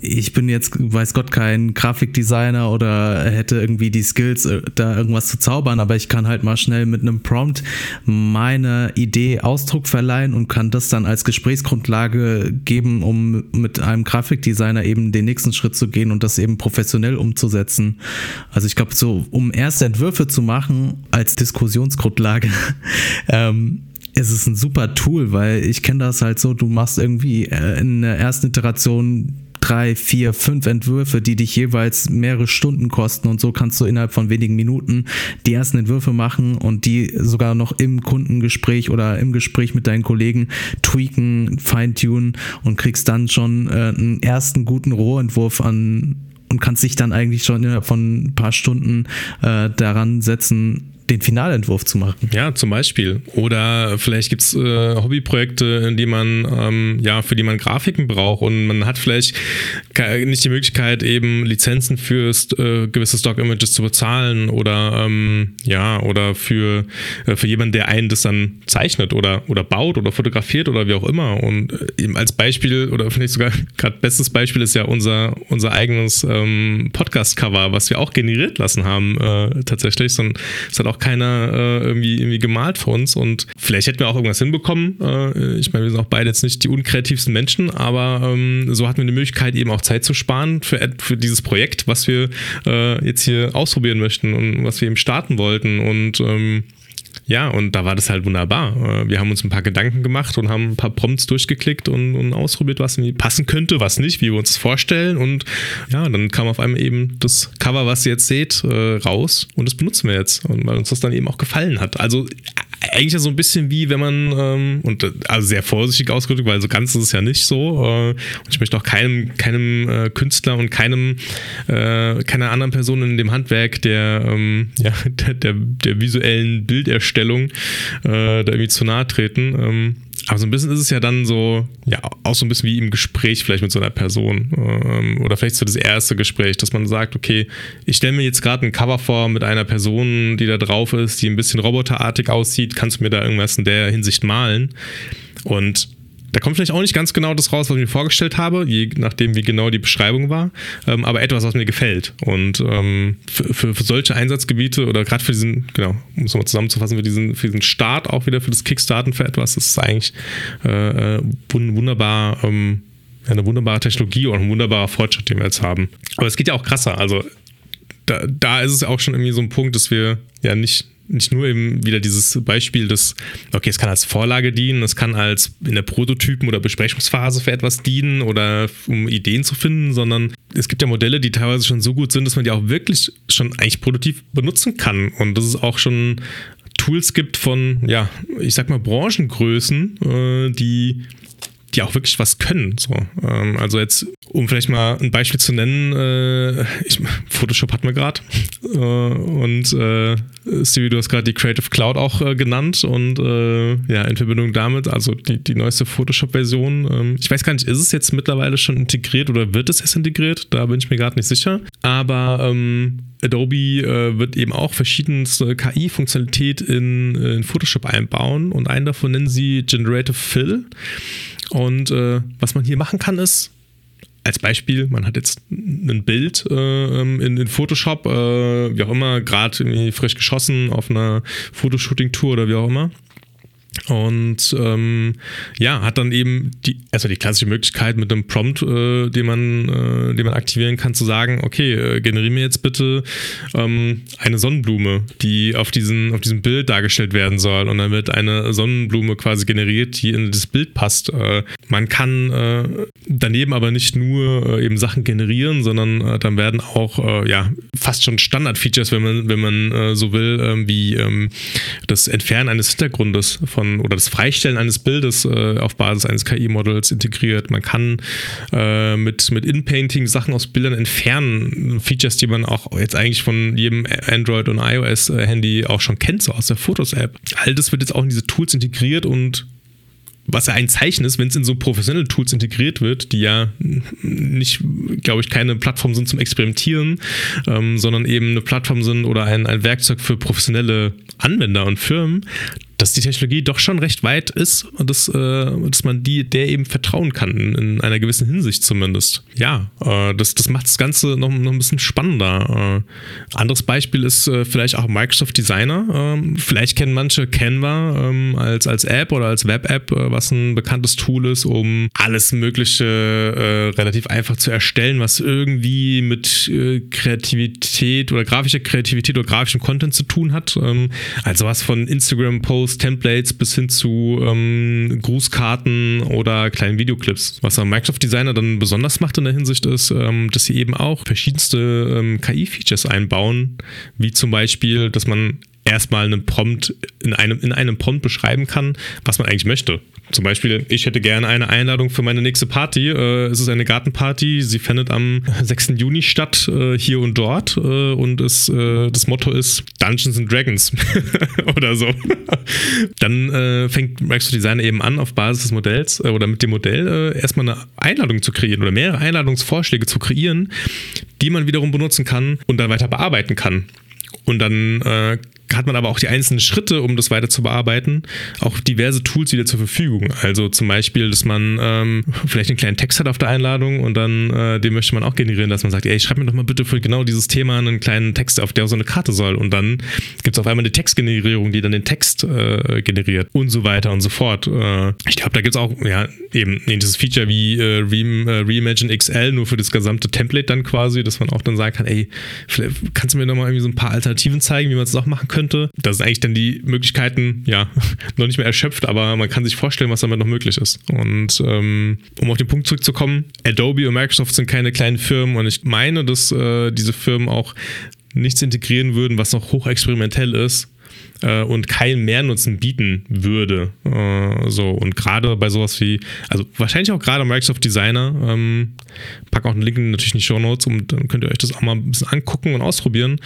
ich bin jetzt, weiß Gott, kein Grafikdesigner oder hätte irgendwie die Skills, äh, da irgendwas zu zaubern, aber ich kann halt mal schnell mit einem Prompt meine Idee Ausdruck verleihen und kann das dann als Gesprächsgrundlage geben, um mit einem Grafikdesigner eben den nächsten Schritt zu gehen und das eben professionell umzusetzen. Also ich glaube, so, um erste Entwürfe zu machen als Diskussionsgrundlage, [LAUGHS] ähm, es ist ein super Tool, weil ich kenne das halt so, du machst irgendwie äh, in der ersten Iteration drei, vier, fünf Entwürfe, die dich jeweils mehrere Stunden kosten und so kannst du innerhalb von wenigen Minuten die ersten Entwürfe machen und die sogar noch im Kundengespräch oder im Gespräch mit deinen Kollegen tweaken, feintunen und kriegst dann schon äh, einen ersten guten Rohentwurf an und kannst dich dann eigentlich schon innerhalb von ein paar Stunden äh, daran setzen, den Finalentwurf zu machen. Ja, zum Beispiel. Oder vielleicht gibt es äh, Hobbyprojekte, die man, ähm, ja, für die man Grafiken braucht und man hat vielleicht nicht die Möglichkeit, eben Lizenzen für äh, gewisse Stock-Images zu bezahlen oder ähm, ja, oder für, äh, für jemanden, der einen das dann zeichnet oder, oder baut oder fotografiert oder wie auch immer. Und äh, eben als Beispiel, oder vielleicht sogar [LAUGHS] gerade bestes Beispiel ist ja unser, unser eigenes ähm, Podcast-Cover, was wir auch generiert lassen haben, äh, tatsächlich. Es hat auch keiner äh, irgendwie, irgendwie gemalt für uns und vielleicht hätten wir auch irgendwas hinbekommen. Äh, ich meine, wir sind auch beide jetzt nicht die unkreativsten Menschen, aber ähm, so hatten wir die Möglichkeit, eben auch Zeit zu sparen für, für dieses Projekt, was wir äh, jetzt hier ausprobieren möchten und was wir eben starten wollten und ähm, ja, und da war das halt wunderbar. Äh, wir haben uns ein paar Gedanken gemacht und haben ein paar Prompts durchgeklickt und, und ausprobiert, was passen könnte, was nicht, wie wir uns das vorstellen. Und ja, dann kam auf einmal eben das Cover, was ihr jetzt seht, äh, raus und das benutzen wir jetzt. Und weil uns das dann eben auch gefallen hat. Also eigentlich ja so ein bisschen wie wenn man, ähm, und also sehr vorsichtig ausgedrückt, weil so ganz ist es ja nicht so. Äh, und ich möchte auch keinem, keinem äh, Künstler und keinem, äh, keiner anderen Person in dem Handwerk der, ähm, [LAUGHS] ja, der, der, der visuellen Bilderstellung äh, da irgendwie zu nahe treten. Ähm, aber so ein bisschen ist es ja dann so, ja, auch so ein bisschen wie im Gespräch vielleicht mit so einer Person. Ähm, oder vielleicht so das erste Gespräch, dass man sagt, okay, ich stelle mir jetzt gerade ein Cover vor mit einer Person, die da drauf ist, die ein bisschen roboterartig aussieht. Kannst du mir da irgendwas in der Hinsicht malen? Und da kommt vielleicht auch nicht ganz genau das raus, was ich mir vorgestellt habe, je nachdem, wie genau die Beschreibung war, ähm, aber etwas, was mir gefällt. Und ähm, für, für, solche Einsatzgebiete oder gerade für diesen, genau, um es mal zusammenzufassen, für diesen, für diesen Start auch wieder, für das Kickstarten für etwas, das ist eigentlich äh, äh wunderbar, ähm, eine wunderbare Technologie und ein wunderbarer Fortschritt, den wir jetzt haben. Aber es geht ja auch krasser. Also da, da ist es auch schon irgendwie so ein Punkt, dass wir ja nicht nicht nur eben wieder dieses Beispiel des, okay, es kann als Vorlage dienen, es kann als in der Prototypen- oder Besprechungsphase für etwas dienen oder um Ideen zu finden, sondern es gibt ja Modelle, die teilweise schon so gut sind, dass man die auch wirklich schon eigentlich produktiv benutzen kann. Und dass es auch schon Tools gibt von, ja, ich sag mal Branchengrößen, äh, die die auch wirklich was können. So. Ähm, also jetzt, um vielleicht mal ein Beispiel zu nennen, äh, ich, Photoshop hatten wir gerade äh, und äh, Stevie, du hast gerade die Creative Cloud auch äh, genannt und äh, ja, in Verbindung damit, also die, die neueste Photoshop-Version. Ähm, ich weiß gar nicht, ist es jetzt mittlerweile schon integriert oder wird es erst integriert? Da bin ich mir gerade nicht sicher. Aber ähm, Adobe äh, wird eben auch verschiedenste KI-Funktionalität in, in, Photoshop einbauen und einen davon nennen sie Generative Fill. Und äh, was man hier machen kann, ist, als Beispiel, man hat jetzt ein Bild äh, in, in, Photoshop, äh, wie auch immer, gerade frisch geschossen auf einer Fotoshooting-Tour oder wie auch immer. Und ähm, ja, hat dann eben die, also die klassische Möglichkeit mit einem Prompt, äh, den, man, äh, den man aktivieren kann, zu sagen, okay, äh, generiere mir jetzt bitte ähm, eine Sonnenblume, die auf, diesen, auf diesem Bild dargestellt werden soll. Und dann wird eine Sonnenblume quasi generiert, die in das Bild passt. Äh, man kann äh, daneben aber nicht nur äh, eben Sachen generieren, sondern dann werden auch ja, fast schon Standard-Features, wenn man, wenn man so will, ähm, wie ähm, das Entfernen eines Hintergrundes von oder das Freistellen eines Bildes äh, auf Basis eines KI-Models integriert. Man kann äh, mit, mit In-Painting Sachen aus Bildern entfernen. Features, die man auch jetzt eigentlich von jedem Android- und iOS-Handy auch schon kennt, so aus der Fotos-App. All das wird jetzt auch in diese Tools integriert und was ja ein Zeichen ist, wenn es in so professionelle Tools integriert wird, die ja nicht, glaube ich, keine Plattform sind zum Experimentieren, ähm, sondern eben eine Plattform sind oder ein, ein Werkzeug für professionelle Anwender und Firmen, dass die Technologie doch schon recht weit ist und dass, äh, dass man die, der eben vertrauen kann, in einer gewissen Hinsicht zumindest. Ja, äh, das, das macht das Ganze noch, noch ein bisschen spannender. Äh, anderes Beispiel ist äh, vielleicht auch Microsoft Designer. Ähm, vielleicht kennen manche Canva ähm, als, als App oder als Web-App, äh, was ein bekanntes Tool ist, um alles Mögliche äh, relativ einfach zu erstellen, was irgendwie mit Kreativität oder grafischer Kreativität oder grafischem Content zu tun hat. Ähm, also was von Instagram-Posts Logos, Templates bis hin zu ähm, Grußkarten oder kleinen Videoclips. Was am Microsoft Designer dann besonders macht in der Hinsicht ist, ähm, dass sie eben auch verschiedenste ähm, KI-Features einbauen, wie zum Beispiel, dass man erstmal einen Prompt in einem, in einem Prompt beschreiben kann, was man eigentlich möchte. Zum Beispiel, ich hätte gerne eine Einladung für meine nächste Party. Äh, es ist eine Gartenparty. Sie findet am [LAUGHS] 6. Juni statt, äh, hier und dort. Äh, und es, das Motto ist Dungeons and Dragons [LAUGHS] oder so. [LAUGHS] Dann fängt Microsoft Designer eben an, auf Basis des Modells oder mit dem Modell erstmal eine Einladung zu kreieren oder mehrere Einladungsvorschläge zu kreieren, die man wiederum benutzen kann und dann weiter bearbeiten kann. Und dann äh, hat man aber auch die einzelnen Schritte, um das weiter zu bearbeiten, auch diverse Tools wieder zur Verfügung. Also zum Beispiel, dass man ähm, vielleicht einen kleinen Text hat auf der Einladung und dann äh, den möchte man auch generieren, dass man sagt, ey, schreib mir doch mal bitte für genau dieses Thema einen kleinen Text, auf der so eine Karte soll. Und dann gibt es auf einmal eine Textgenerierung, die dann den Text äh, generiert und so weiter und so fort. Äh, ich glaube, da gibt es auch ja, eben dieses Feature wie äh, Re äh, Reimagine XL, nur für das gesamte Template dann quasi, dass man auch dann sagen kann, ey, kannst du mir noch mal irgendwie so ein paar Alternativen zeigen, wie man es auch machen könnte? könnte. Da sind eigentlich dann die Möglichkeiten, ja, [LAUGHS] noch nicht mehr erschöpft, aber man kann sich vorstellen, was damit noch möglich ist. Und ähm, um auf den Punkt zurückzukommen, Adobe und Microsoft sind keine kleinen Firmen und ich meine, dass äh, diese Firmen auch nichts integrieren würden, was noch hochexperimentell ist äh, und keinen Mehrnutzen bieten würde. Äh, so und gerade bei sowas wie, also wahrscheinlich auch gerade Microsoft Designer, ähm, pack auch einen Link natürlich in die Show Notes und dann könnt ihr euch das auch mal ein bisschen angucken und ausprobieren.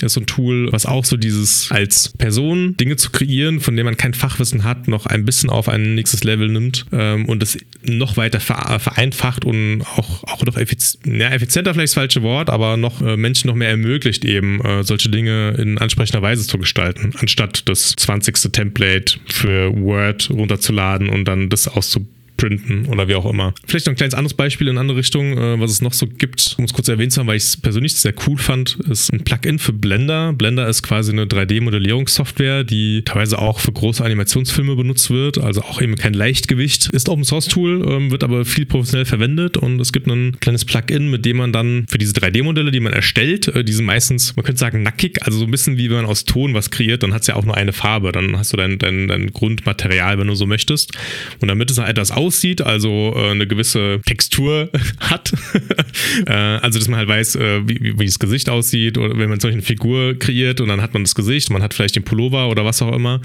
Das ist so ein Tool, was auch so dieses als Person Dinge zu kreieren, von denen man kein Fachwissen hat, noch ein bisschen auf ein nächstes Level nimmt ähm, und das noch weiter vereinfacht und auch, auch noch effiz ja, effizienter vielleicht das falsche Wort, aber noch äh, Menschen noch mehr ermöglicht, eben äh, solche Dinge in ansprechender Weise zu gestalten anstatt das 20. Template für Word runterzuladen und dann das auszuprobieren printen oder wie auch immer. Vielleicht noch ein kleines anderes Beispiel in eine andere Richtung, äh, was es noch so gibt, um es kurz erwähnt zu haben, weil ich es persönlich sehr cool fand, ist ein Plugin für Blender. Blender ist quasi eine 3D-Modellierungssoftware, die teilweise auch für große Animationsfilme benutzt wird, also auch eben kein Leichtgewicht. Ist Open Source Tool, ähm, wird aber viel professionell verwendet und es gibt ein kleines Plugin, mit dem man dann für diese 3D-Modelle, die man erstellt, äh, die sind meistens, man könnte sagen, nackig, also so ein bisschen wie wenn man aus Ton was kreiert, dann hat es ja auch nur eine Farbe, dann hast du dein, dein, dein Grundmaterial, wenn du so möchtest. Und damit es noch etwas aus aussieht, also äh, eine gewisse Textur [LAUGHS] hat. [LAUGHS] äh, also, dass man halt weiß, äh, wie, wie, das Gesicht aussieht oder wenn man solch eine Figur kreiert und dann hat man das Gesicht, man hat vielleicht den Pullover oder was auch immer.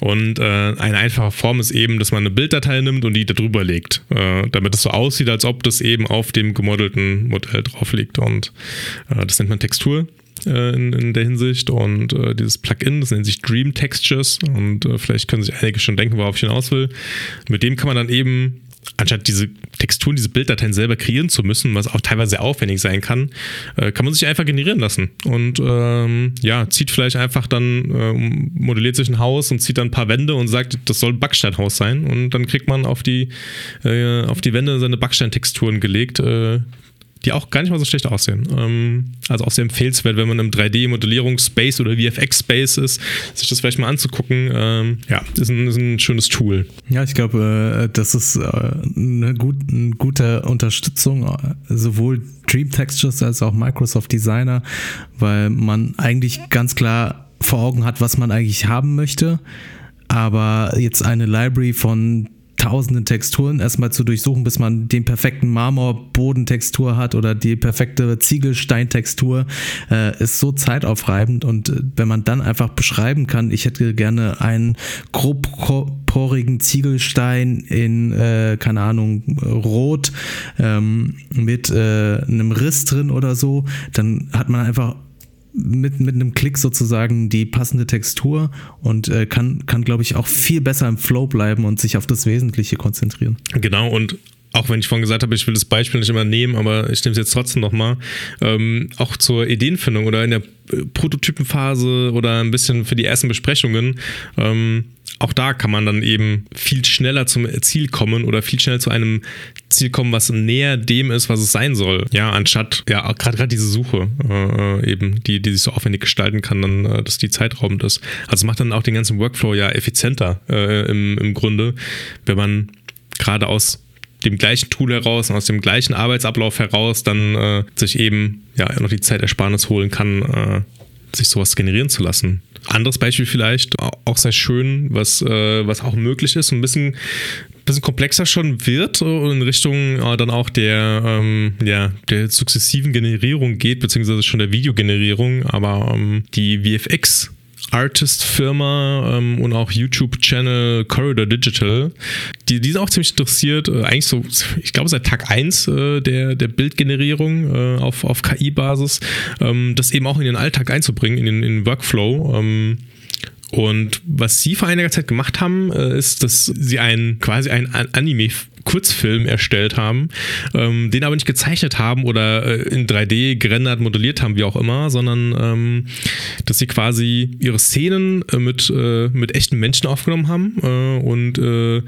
Und äh, eine einfache Form ist eben, dass man eine Bilddatei nimmt und die da drüber legt, äh, damit es so aussieht, als ob das eben auf dem gemodelten Modell drauf liegt. Und äh, das nennt man Textur. Äh, in, in, der Hinsicht und äh, dieses Plugin, das nennt sich Dream Textures und äh, vielleicht können sich einige schon denken, worauf ich hinaus will. Mit dem kann man dann eben anstatt diese Texturen, diese Bilddateien selber kreieren zu müssen, was auch teilweise sehr aufwendig sein kann, äh, kann man sich einfach generieren lassen. Und ähm, ja, zieht vielleicht einfach dann, äh, modelliert sich ein Haus und zieht dann ein paar Wände und sagt, das soll ein Backsteinhaus sein. Und dann kriegt man auf die, äh, auf die Wände seine Backsteintexturen gelegt, äh, die auch gar nicht mal so schlecht aussehen. Ähm, also auch sehr empfehlenswert, wenn man im 3D-Modellierungsspace oder VFX-Space ist, sich das vielleicht mal anzugucken. Ähm, ja, ist ein, ist ein, schönes Tool. Ja, ich glaube, äh, das ist äh, eine, gut, eine gute Unterstützung, äh, sowohl Dream Textures als auch Microsoft Designer, weil man eigentlich ganz klar vor Augen hat, was man eigentlich haben möchte. Aber jetzt eine Library von tausenden Texturen erstmal zu durchsuchen, bis man den perfekten Marmorbodentextur hat oder die perfekte Ziegelsteintextur, äh, ist so zeitaufreibend. Und äh, wenn man dann einfach beschreiben kann, ich hätte gerne einen grobporigen Ziegelstein in, äh, keine Ahnung, rot ähm, mit äh, einem Riss drin oder so, dann hat man einfach mit, mit einem Klick sozusagen die passende Textur und äh, kann, kann glaube ich, auch viel besser im Flow bleiben und sich auf das Wesentliche konzentrieren. Genau, und auch wenn ich vorhin gesagt habe, ich will das Beispiel nicht immer nehmen, aber ich nehme es jetzt trotzdem nochmal, ähm, auch zur Ideenfindung oder in der äh, Prototypenphase oder ein bisschen für die ersten Besprechungen, ähm, auch da kann man dann eben viel schneller zum Ziel kommen oder viel schneller zu einem Ziel kommen, was näher dem ist, was es sein soll. Ja, anstatt, ja, gerade diese Suche äh, eben, die, die sich so aufwendig gestalten kann, dann, äh, dass die zeitraubend ist. Also macht dann auch den ganzen Workflow ja effizienter äh, im, im Grunde, wenn man gerade aus dem gleichen Tool heraus und aus dem gleichen Arbeitsablauf heraus dann äh, sich eben ja noch die Zeitersparnis holen kann, äh, sich sowas generieren zu lassen. Anderes Beispiel vielleicht, auch sehr schön, was, äh, was auch möglich ist, ein bisschen bisschen komplexer schon wird und in Richtung äh, dann auch der, ähm, ja, der sukzessiven Generierung geht, beziehungsweise schon der Videogenerierung, aber ähm, die VFX Artist-Firma ähm, und auch YouTube-Channel Corridor Digital. Die, die sind auch ziemlich interessiert, äh, eigentlich so, ich glaube, seit Tag 1 äh, der, der Bildgenerierung äh, auf, auf KI-Basis, ähm, das eben auch in den Alltag einzubringen, in den, in den Workflow. Ähm, und was sie vor einiger Zeit gemacht haben, äh, ist, dass sie einen quasi einen Anime Kurzfilm erstellt haben, ähm, den aber nicht gezeichnet haben oder äh, in 3D gerendert, modelliert haben, wie auch immer, sondern ähm, dass sie quasi ihre Szenen äh, mit, äh, mit echten Menschen aufgenommen haben äh, und äh,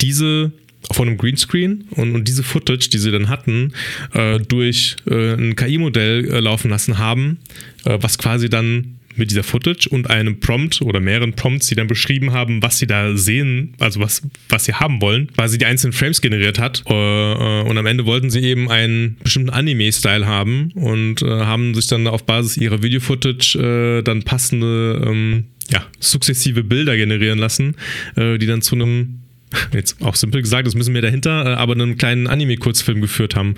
diese von einem Greenscreen und, und diese Footage, die sie dann hatten, äh, durch ein KI-Modell laufen lassen haben, was quasi dann mit dieser Footage und einem Prompt oder mehreren Prompts, die dann beschrieben haben, was sie da sehen, also was, was sie haben wollen, weil sie die einzelnen Frames generiert hat. Äh, äh, und am Ende wollten sie eben einen bestimmten Anime-Style haben und äh, haben sich dann auf Basis ihrer Video-Footage dann passende, ähm, ja, sukzessive Bilder generieren lassen, die dann zu einem jetzt auch simpel gesagt, das müssen wir dahinter, äh, aber einen kleinen Anime-Kurzfilm geführt haben.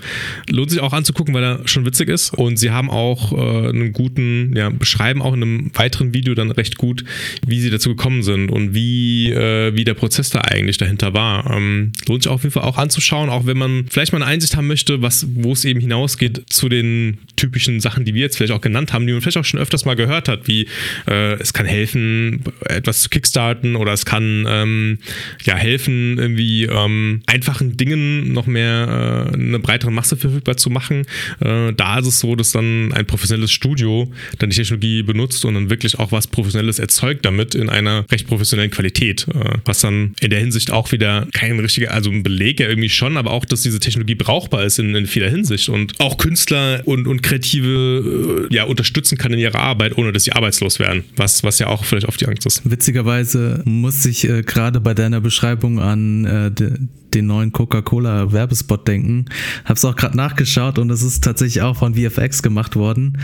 Lohnt sich auch anzugucken, weil er schon witzig ist. Und sie haben auch äh, einen guten, ja, beschreiben auch in einem weiteren Video dann recht gut, wie sie dazu gekommen sind und wie, äh, wie der Prozess da eigentlich dahinter war. Ähm, lohnt sich auf jeden Fall auch anzuschauen, auch wenn man vielleicht mal eine Einsicht haben möchte, was, wo es eben hinausgeht zu den typischen Sachen, die wir jetzt vielleicht auch genannt haben, die man vielleicht auch schon öfters mal gehört hat, wie äh, es kann helfen, etwas zu kickstarten oder es kann ähm, ja helfen, helfen, irgendwie ähm, einfachen Dingen noch mehr äh, eine breitere Masse verfügbar zu machen. Äh, da ist es so, dass dann ein professionelles Studio dann die Technologie benutzt und dann wirklich auch was Professionelles erzeugt damit in einer recht professionellen Qualität. Äh, was dann in der Hinsicht auch wieder kein richtiger, also ein Beleg ja irgendwie schon, aber auch, dass diese Technologie brauchbar ist in, in vieler Hinsicht und auch Künstler und, und Kreative äh, ja unterstützen kann in ihrer Arbeit, ohne dass sie arbeitslos werden. Was, was ja auch vielleicht auf die Angst ist. Witzigerweise muss ich äh, gerade bei deiner Beschreibung an äh, den neuen Coca-Cola Werbespot denken. Hab's auch gerade nachgeschaut und es ist tatsächlich auch von VFX gemacht worden.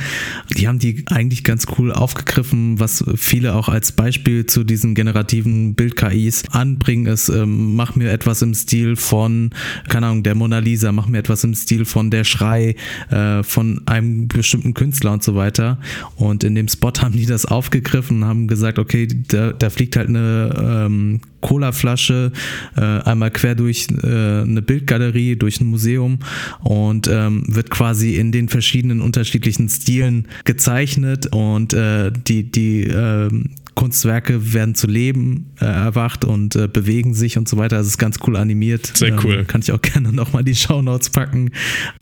Die haben die eigentlich ganz cool aufgegriffen, was viele auch als Beispiel zu diesen generativen Bild-KIs anbringen, ist, ähm, mach mir etwas im Stil von, keine Ahnung, der Mona Lisa, mach mir etwas im Stil von der Schrei, äh, von einem bestimmten Künstler und so weiter. Und in dem Spot haben die das aufgegriffen und haben gesagt, okay, da, da fliegt halt eine ähm, Cola-Flasche äh, einmal quer durch äh, eine Bildgalerie, durch ein Museum und ähm, wird quasi in den verschiedenen unterschiedlichen Stilen gezeichnet und äh, die, die äh, Kunstwerke werden zu Leben äh, erwacht und äh, bewegen sich und so weiter. Also es ist ganz cool animiert. Sehr ähm, cool. kann ich auch [LAUGHS] gerne nochmal die Shownotes packen.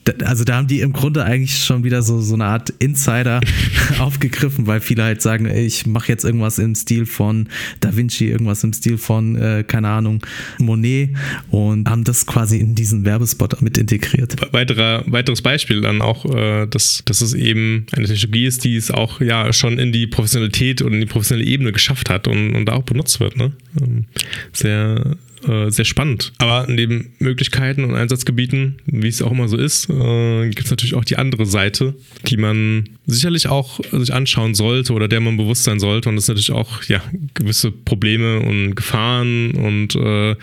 Da, also da haben die im Grunde eigentlich schon wieder so, so eine Art Insider [LAUGHS] aufgegriffen, weil viele halt sagen, ey, ich mache jetzt irgendwas im Stil von Da Vinci, irgendwas im Stil von, äh, keine Ahnung, Monet und haben das quasi in diesen Werbespot mit integriert. Weiterer, weiteres Beispiel dann auch, äh, dass, dass es eben eine Technologie ist, die es auch ja schon in die Professionalität und in die professionelle Ebene Ebene geschafft hat und, und da auch benutzt wird. Ne? Ähm, sehr, äh, sehr spannend. Aber neben Möglichkeiten und Einsatzgebieten, wie es auch immer so ist, äh, gibt es natürlich auch die andere Seite, die man sicherlich auch sich anschauen sollte oder der man bewusst sein sollte. Und das sind natürlich auch ja, gewisse Probleme und Gefahren und äh,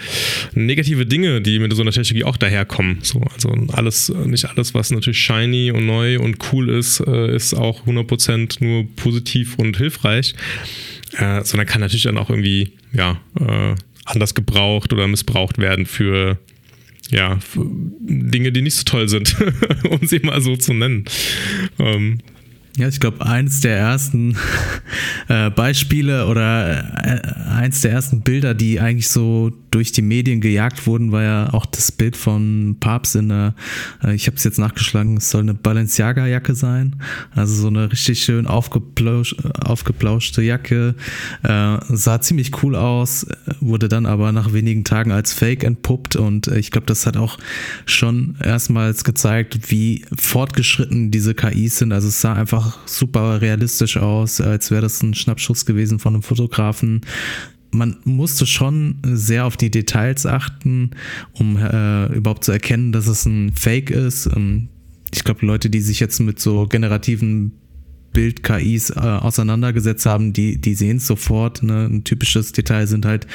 negative Dinge, die mit so einer Technologie auch daherkommen. So, also alles, nicht alles, was natürlich shiny und neu und cool ist, äh, ist auch 100% nur positiv und hilfreich äh, sondern kann natürlich dann auch irgendwie ja, äh, anders gebraucht oder missbraucht werden für ja, Dinge, die nicht so toll sind, [LAUGHS] um sie mal so zu nennen. Ähm, ja, ich glaube, eins der ersten [LAUGHS] äh, Beispiele oder äh, eins der ersten Bilder, die eigentlich so durch die Medien gejagt wurden, war ja auch das Bild von Papst in einer, äh, ich habe es jetzt nachgeschlagen, es soll eine Balenciaga-Jacke sein. Also so eine richtig schön aufgeplausch, aufgeplauschte Jacke. Äh, sah ziemlich cool aus, wurde dann aber nach wenigen Tagen als Fake entpuppt und äh, ich glaube, das hat auch schon erstmals gezeigt, wie fortgeschritten diese KIs sind. Also es sah einfach super realistisch aus, als wäre das ein Schnappschuss gewesen von einem Fotografen man musste schon sehr auf die Details achten, um äh, überhaupt zu erkennen, dass es ein Fake ist. Ähm, ich glaube, Leute, die sich jetzt mit so generativen Bild-KIs äh, auseinandergesetzt haben, die, die sehen es sofort. Ne? Ein typisches Detail sind halt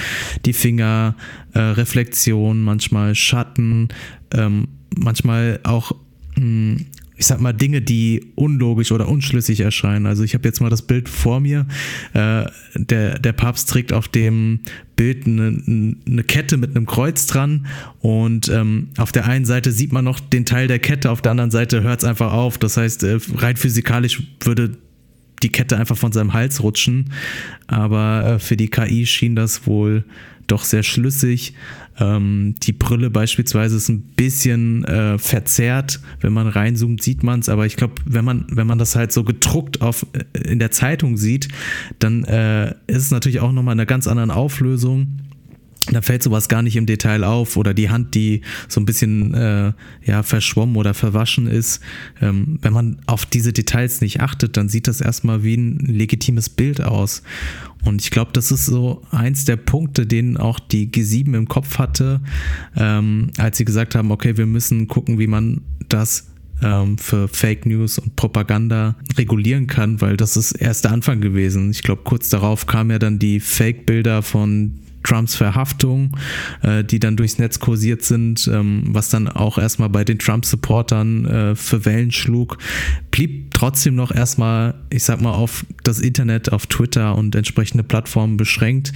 die Finger, äh, Reflexion, manchmal Schatten, ähm, manchmal auch mh, hm, ich sag mal, Dinge, die unlogisch oder unschlüssig erscheinen. Also ich habe jetzt mal das Bild vor mir. Äh, der, der Papst trägt auf dem Bild eine, eine Kette mit einem Kreuz dran und ähm, auf der einen Seite sieht man noch den Teil der Kette, auf der anderen Seite hört es einfach auf. Das heißt, äh, rein physikalisch würde die Kette einfach von seinem Hals rutschen. Aber äh, für die KI schien das wohl doch sehr schlüssig. Ähm, die Brille beispielsweise ist ein bisschen äh, verzerrt. Wenn man reinzoomt, sieht man es. Aber ich glaube, wenn man, wenn man das halt so gedruckt auf, äh, in der Zeitung sieht, dann äh, ist es natürlich auch nochmal in einer ganz anderen Auflösung da fällt sowas gar nicht im Detail auf oder die Hand, die so ein bisschen äh, ja verschwommen oder verwaschen ist. Ähm, wenn man auf diese Details nicht achtet, dann sieht das erstmal wie ein legitimes Bild aus. Und ich glaube, das ist so eins der Punkte, den auch die G7 im Kopf hatte, ähm, als sie gesagt haben, okay, wir müssen gucken, wie man das ähm, für Fake News und Propaganda regulieren kann, weil das ist erst der Anfang gewesen. Ich glaube, kurz darauf kamen ja dann die Fake-Bilder von Trumps Verhaftung, äh, die dann durchs Netz kursiert sind, ähm, was dann auch erstmal bei den Trump-Supportern äh, für Wellen schlug, blieb trotzdem noch erstmal, ich sag mal, auf das Internet, auf Twitter und entsprechende Plattformen beschränkt.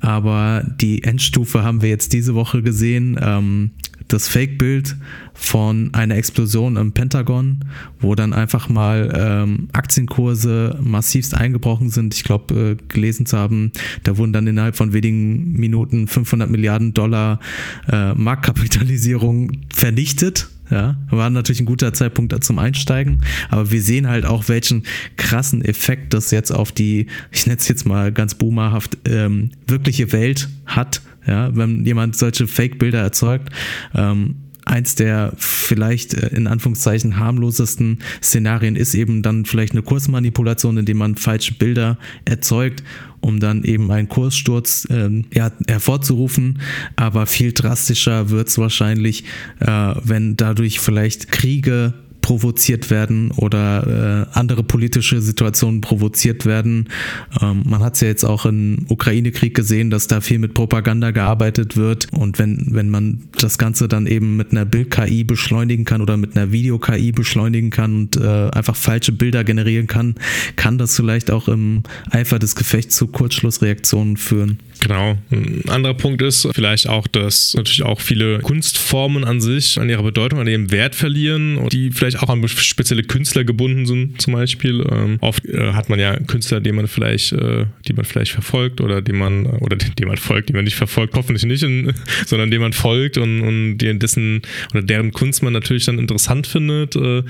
Aber die Endstufe haben wir jetzt diese Woche gesehen. Ähm, das Fake-Bild von einer Explosion im Pentagon, wo dann einfach mal ähm, Aktienkurse massivst eingebrochen sind. Ich glaube, äh, gelesen zu haben, da wurden dann innerhalb von wenigen Minuten 500 Milliarden Dollar äh, Marktkapitalisierung vernichtet. Ja, war natürlich ein guter Zeitpunkt zum Einsteigen, aber wir sehen halt auch, welchen krassen Effekt das jetzt auf die, ich nenne es jetzt mal ganz boomerhaft, ähm, wirkliche Welt hat, ja, wenn jemand solche Fake-Bilder erzeugt. Ähm, eins der vielleicht äh, in Anführungszeichen harmlosesten Szenarien ist eben dann vielleicht eine Kursmanipulation, indem man falsche Bilder erzeugt, um dann eben einen Kurssturz äh, ja, hervorzurufen. Aber viel drastischer wird es wahrscheinlich, äh, wenn dadurch vielleicht Kriege provoziert werden oder äh, andere politische Situationen provoziert werden. Ähm, man hat es ja jetzt auch im Ukraine-Krieg gesehen, dass da viel mit Propaganda gearbeitet wird. Und wenn, wenn man das Ganze dann eben mit einer Bild-KI beschleunigen kann oder mit einer Video-KI beschleunigen kann und äh, einfach falsche Bilder generieren kann, kann das vielleicht auch im Eifer des Gefechts zu Kurzschlussreaktionen führen. Genau. Ein anderer Punkt ist vielleicht auch, dass natürlich auch viele Kunstformen an sich an ihrer Bedeutung, an ihrem Wert verlieren und die vielleicht auch an spezielle Künstler gebunden sind, zum Beispiel. Ähm, oft äh, hat man ja Künstler, die man vielleicht, äh, die man vielleicht verfolgt oder die man, oder die man folgt, die man nicht verfolgt, hoffentlich nicht, in, [LAUGHS] sondern dem man folgt und, und dessen oder deren Kunst man natürlich dann interessant findet. Äh,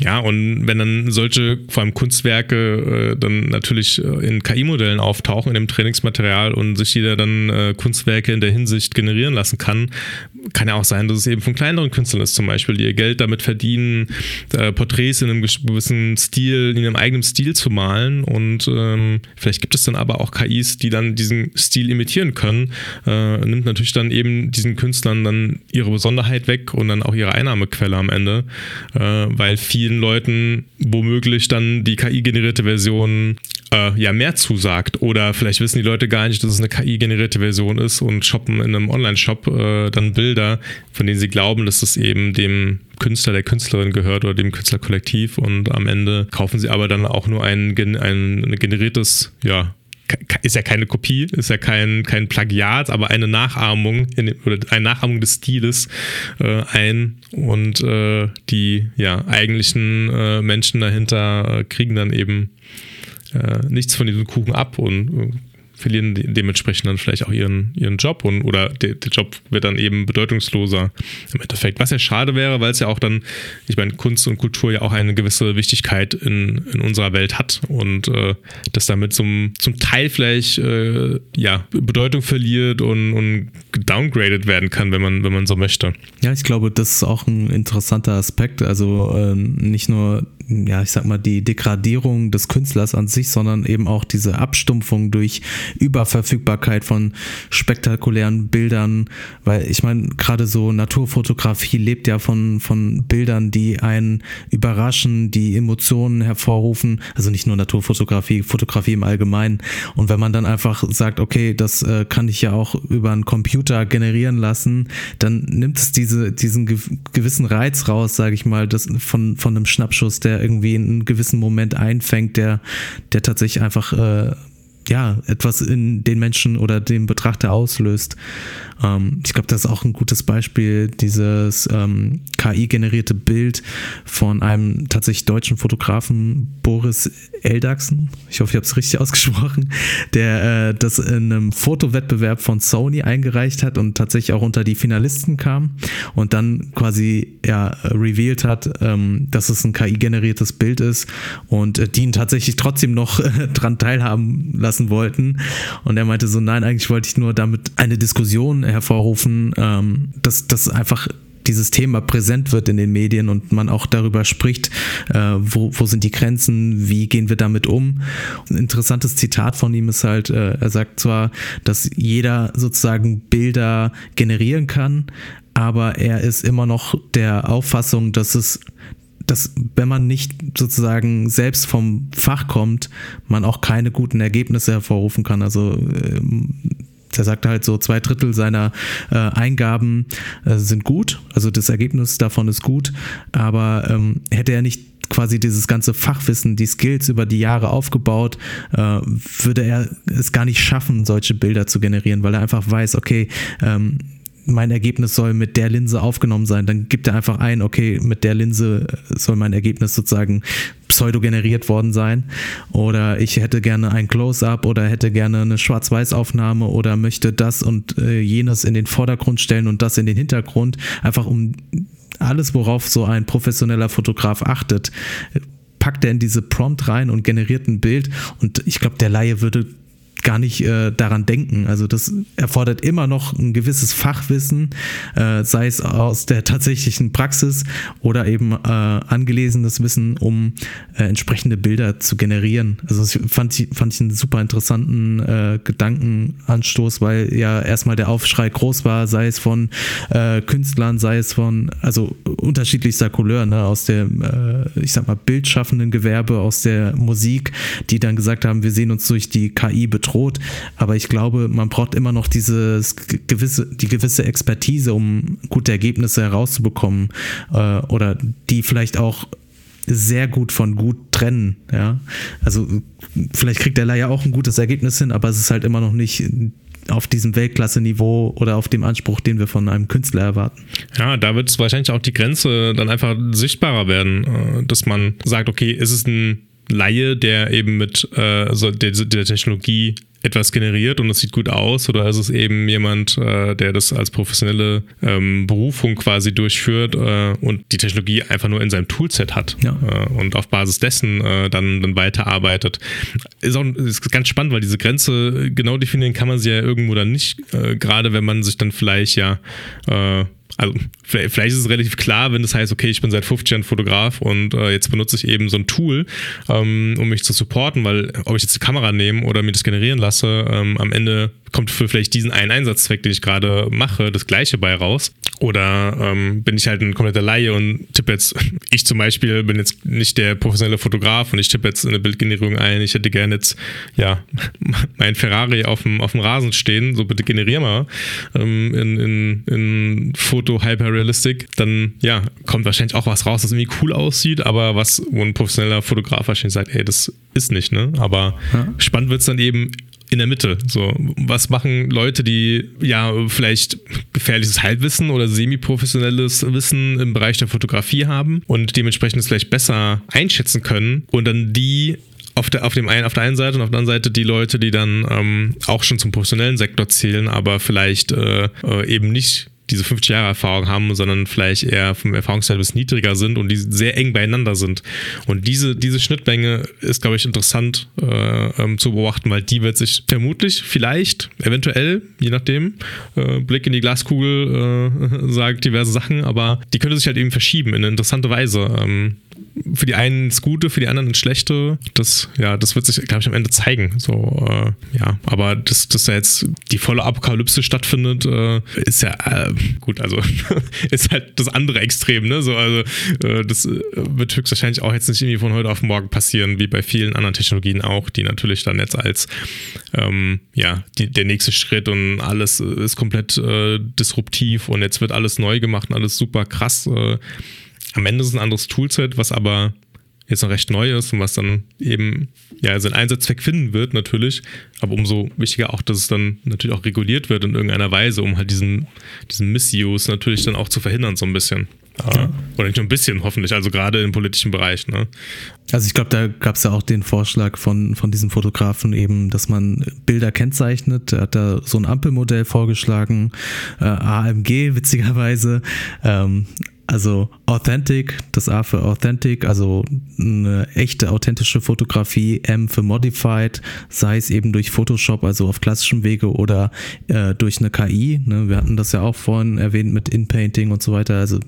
ja, und wenn dann solche, vor allem Kunstwerke, äh, dann natürlich äh, in KI-Modellen auftauchen, in dem Trainingsmaterial und sich jeder dann äh, Kunstwerke in der Hinsicht generieren lassen kann, kann ja auch sein, dass es eben von kleineren Künstlern ist, zum Beispiel, die ihr Geld damit verdienen, äh, Porträts in einem gewissen Stil, in ihrem eigenen Stil zu malen. Und ähm, vielleicht gibt es dann aber auch KIs, die dann diesen Stil imitieren können. Äh, nimmt natürlich dann eben diesen Künstlern dann ihre Besonderheit weg und dann auch ihre Einnahmequelle am Ende, äh, weil vielen Leuten womöglich dann die KI-generierte Version äh, ja mehr zusagt. Oder vielleicht wissen die Leute gar nicht, dass es eine KI-generierte Version ist und shoppen in einem Online-Shop äh, dann Bilder, von denen sie glauben, dass es eben dem Künstler, der Künstlerin gehört oder dem Künstlerkollektiv und am Ende kaufen sie aber dann auch nur ein, ein generiertes, ja, ist ja keine Kopie, ist ja kein, kein Plagiat, aber eine Nachahmung in, oder eine Nachahmung des Stiles äh, ein und äh, die ja eigentlichen äh, Menschen dahinter äh, kriegen dann eben äh, nichts von diesem Kuchen ab und äh, verlieren dementsprechend dann vielleicht auch ihren, ihren Job und oder der, der, Job wird dann eben bedeutungsloser im Endeffekt. Was ja schade wäre, weil es ja auch dann, ich meine, Kunst und Kultur ja auch eine gewisse Wichtigkeit in, in unserer Welt hat und äh, das damit zum, zum Teil vielleicht äh, ja, Bedeutung verliert und, und downgraded werden kann, wenn man, wenn man so möchte. Ja, ich glaube, das ist auch ein interessanter Aspekt. Also äh, nicht nur ja, ich sag mal, die Degradierung des Künstlers an sich, sondern eben auch diese Abstumpfung durch Überverfügbarkeit von spektakulären Bildern, weil ich meine, gerade so Naturfotografie lebt ja von, von Bildern, die einen überraschen, die Emotionen hervorrufen, also nicht nur Naturfotografie, Fotografie im Allgemeinen. Und wenn man dann einfach sagt, okay, das äh, kann ich ja auch über einen Computer generieren lassen, dann nimmt es diese, diesen gewissen Reiz raus, sage ich mal, das von, von einem Schnappschuss, der irgendwie in einem gewissen Moment einfängt, der, der tatsächlich einfach äh, ja, etwas in den Menschen oder dem Betrachter auslöst. Ähm, ich glaube, das ist auch ein gutes Beispiel, dieses ähm, KI-generierte Bild von einem tatsächlich deutschen Fotografen, Boris Eldachsen. Ich hoffe, ich habe es richtig [LAUGHS] ausgesprochen, der äh, das in einem Fotowettbewerb von Sony eingereicht hat und tatsächlich auch unter die Finalisten kam und dann quasi ja, revealed hat, ähm, dass es ein KI-generiertes Bild ist und äh, die ihn tatsächlich trotzdem noch äh, [LAUGHS] dran teilhaben lassen wollten. Und er meinte so, nein, eigentlich wollte ich nur damit eine Diskussion hervorrufen, ähm, dass das einfach dieses Thema präsent wird in den Medien und man auch darüber spricht, äh, wo, wo sind die Grenzen, wie gehen wir damit um. Ein interessantes Zitat von ihm ist halt, äh, er sagt zwar, dass jeder sozusagen Bilder generieren kann, aber er ist immer noch der Auffassung, dass es dass wenn man nicht sozusagen selbst vom Fach kommt, man auch keine guten Ergebnisse hervorrufen kann. Also ähm, er sagte halt so, zwei Drittel seiner äh, Eingaben äh, sind gut, also das Ergebnis davon ist gut, aber ähm, hätte er nicht quasi dieses ganze Fachwissen, die Skills über die Jahre aufgebaut, äh, würde er es gar nicht schaffen, solche Bilder zu generieren, weil er einfach weiß, okay, ähm, mein Ergebnis soll mit der Linse aufgenommen sein. Dann gibt er einfach ein, okay, mit der Linse soll mein Ergebnis sozusagen pseudo-generiert worden sein. Oder ich hätte gerne ein Close-up oder hätte gerne eine Schwarz-Weiß-Aufnahme oder möchte das und äh, jenes in den Vordergrund stellen und das in den Hintergrund. Einfach um alles, worauf so ein professioneller Fotograf achtet, packt er in diese Prompt rein und generiert ein Bild. Und ich glaube, der Laie würde gar nicht äh, daran denken. Also das erfordert immer noch ein gewisses Fachwissen, äh, sei es aus der tatsächlichen Praxis oder eben äh, angelesenes Wissen, um äh, entsprechende Bilder zu generieren. Also das fand ich, fand ich einen super interessanten äh, Gedankenanstoß, weil ja erstmal der Aufschrei groß war, sei es von äh, Künstlern, sei es von, also unterschiedlichster Couleur, ne, aus dem, ich sag mal, bildschaffenden Gewerbe, aus der Musik, die dann gesagt haben, wir sehen uns durch die KI betroffen bedroht. Aber ich glaube, man braucht immer noch dieses gewisse, die gewisse Expertise, um gute Ergebnisse herauszubekommen äh, oder die vielleicht auch sehr gut von gut trennen, ja. Also vielleicht kriegt der Leier auch ein gutes Ergebnis hin, aber es ist halt immer noch nicht auf diesem Weltklasse-Niveau oder auf dem Anspruch, den wir von einem Künstler erwarten. Ja, da wird es wahrscheinlich auch die Grenze dann einfach sichtbarer werden, äh, dass man sagt, okay, ist es ein Laie, der eben mit äh, so der, der, Technologie etwas generiert und es sieht gut aus oder ist es eben jemand, äh, der das als professionelle ähm, Berufung quasi durchführt äh, und die Technologie einfach nur in seinem Toolset hat ja. Äh, und auf Basis dessen äh, dann, dann weiterarbeitet. Ist auch ist ganz spannend, weil diese Grenze genau definieren kann man sie ja irgendwo dann nicht, äh, gerade wenn man sich dann vielleicht ja also vielleicht ist es relativ klar, wenn das heißt, okay, ich bin seit 50 Jahren Fotograf und äh, jetzt benutze ich eben so ein Tool, ähm, um mich zu supporten, weil ob ich jetzt die Kamera nehme oder mir das generieren lasse, ähm, am Ende kommt für vielleicht diesen einen Einsatzzweck, den ich gerade mache, das gleiche bei raus. Oder ähm, bin ich halt ein kompletter Laie und tippe jetzt, [LAUGHS] ich zum Beispiel bin jetzt nicht der professionelle Fotograf und ich tippe jetzt eine Bildgenerierung ein, ich hätte gerne jetzt, ja, [LAUGHS] mein Ferrari auf dem, auf dem Rasen stehen, so bitte generier mal ähm, in, in, in Foto Hyperrealistic, dann ja, kommt wahrscheinlich auch was raus, das irgendwie cool aussieht, aber was, wo ein professioneller Fotograf wahrscheinlich sagt, ey, das ist nicht, ne? Aber ja. spannend wird es dann eben in der Mitte. So, was machen Leute, die ja vielleicht gefährliches Halbwissen oder semi-professionelles Wissen im Bereich der Fotografie haben und dementsprechend es vielleicht besser einschätzen können und dann die auf der, auf, dem einen, auf der einen Seite und auf der anderen Seite die Leute, die dann ähm, auch schon zum professionellen Sektor zählen, aber vielleicht äh, äh eben nicht diese 50 Jahre Erfahrung haben, sondern vielleicht eher vom Erfahrungsverhältnis niedriger sind und die sehr eng beieinander sind. Und diese, diese Schnittmenge ist, glaube ich, interessant äh, ähm, zu beobachten, weil die wird sich vermutlich, vielleicht, eventuell, je nachdem, äh, Blick in die Glaskugel äh, [LAUGHS] sagt diverse Sachen, aber die könnte sich halt eben verschieben in eine interessante Weise. Ähm, für die einen ins Gute, für die anderen ins Schlechte. Das, ja, das wird sich, glaube ich, am Ende zeigen. So, äh, ja, aber dass, dass da jetzt die volle Apokalypse stattfindet, äh, ist ja äh, gut, also [LAUGHS] ist halt das andere Extrem, ne? So, also äh, das äh, wird höchstwahrscheinlich auch jetzt nicht irgendwie von heute auf morgen passieren, wie bei vielen anderen Technologien auch, die natürlich dann jetzt als ähm, ja, die, der nächste Schritt und alles ist komplett äh, disruptiv und jetzt wird alles neu gemacht und alles super krass. Am Ende ist es ein anderes Toolset, was aber jetzt noch recht neu ist und was dann eben ja seinen Einsatzzweck finden wird natürlich, aber umso wichtiger auch, dass es dann natürlich auch reguliert wird in irgendeiner Weise, um halt diesen, diesen Missuse natürlich dann auch zu verhindern so ein bisschen. Ja. Oder nicht nur ein bisschen, hoffentlich, also gerade im politischen Bereich. Ne? Also ich glaube, da gab es ja auch den Vorschlag von, von diesem Fotografen eben, dass man Bilder kennzeichnet. Er hat da so ein Ampelmodell vorgeschlagen, äh, AMG witzigerweise. Ähm, also Authentic, das A für Authentic, also eine echte authentische Fotografie, M für Modified, sei es eben durch Photoshop, also auf klassischem Wege oder äh, durch eine KI. Ne? Wir hatten das ja auch vorhin erwähnt mit In-Painting und so weiter, also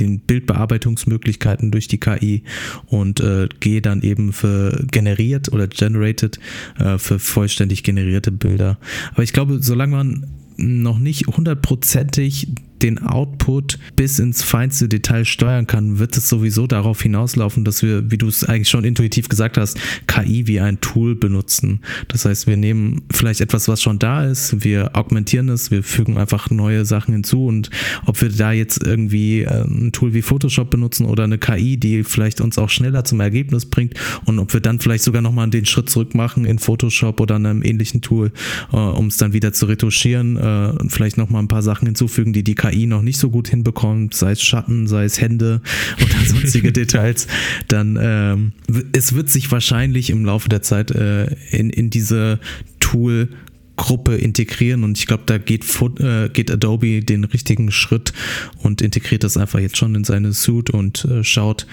den Bildbearbeitungsmöglichkeiten durch die KI und äh, G dann eben für generiert oder generated äh, für vollständig generierte Bilder. Aber ich glaube, solange man noch nicht hundertprozentig den Output bis ins feinste Detail steuern kann, wird es sowieso darauf hinauslaufen, dass wir, wie du es eigentlich schon intuitiv gesagt hast, KI wie ein Tool benutzen. Das heißt, wir nehmen vielleicht etwas, was schon da ist, wir augmentieren es, wir fügen einfach neue Sachen hinzu und ob wir da jetzt irgendwie äh, ein Tool wie Photoshop benutzen oder eine KI, die vielleicht uns auch schneller zum Ergebnis bringt und ob wir dann vielleicht sogar nochmal den Schritt zurück machen in Photoshop oder einem ähnlichen Tool, äh, um es dann wieder zu retuschieren äh, und vielleicht nochmal ein paar Sachen hinzufügen, die die KI KI noch nicht so gut hinbekommt, sei es Schatten, sei es Hände [LAUGHS] oder sonstige Details, dann ähm, es wird sich wahrscheinlich im Laufe der Zeit äh, in, in diese Tool Gruppe integrieren und ich glaube, da geht, äh, geht Adobe den richtigen Schritt und integriert das einfach jetzt schon in seine Suite und äh, schaut,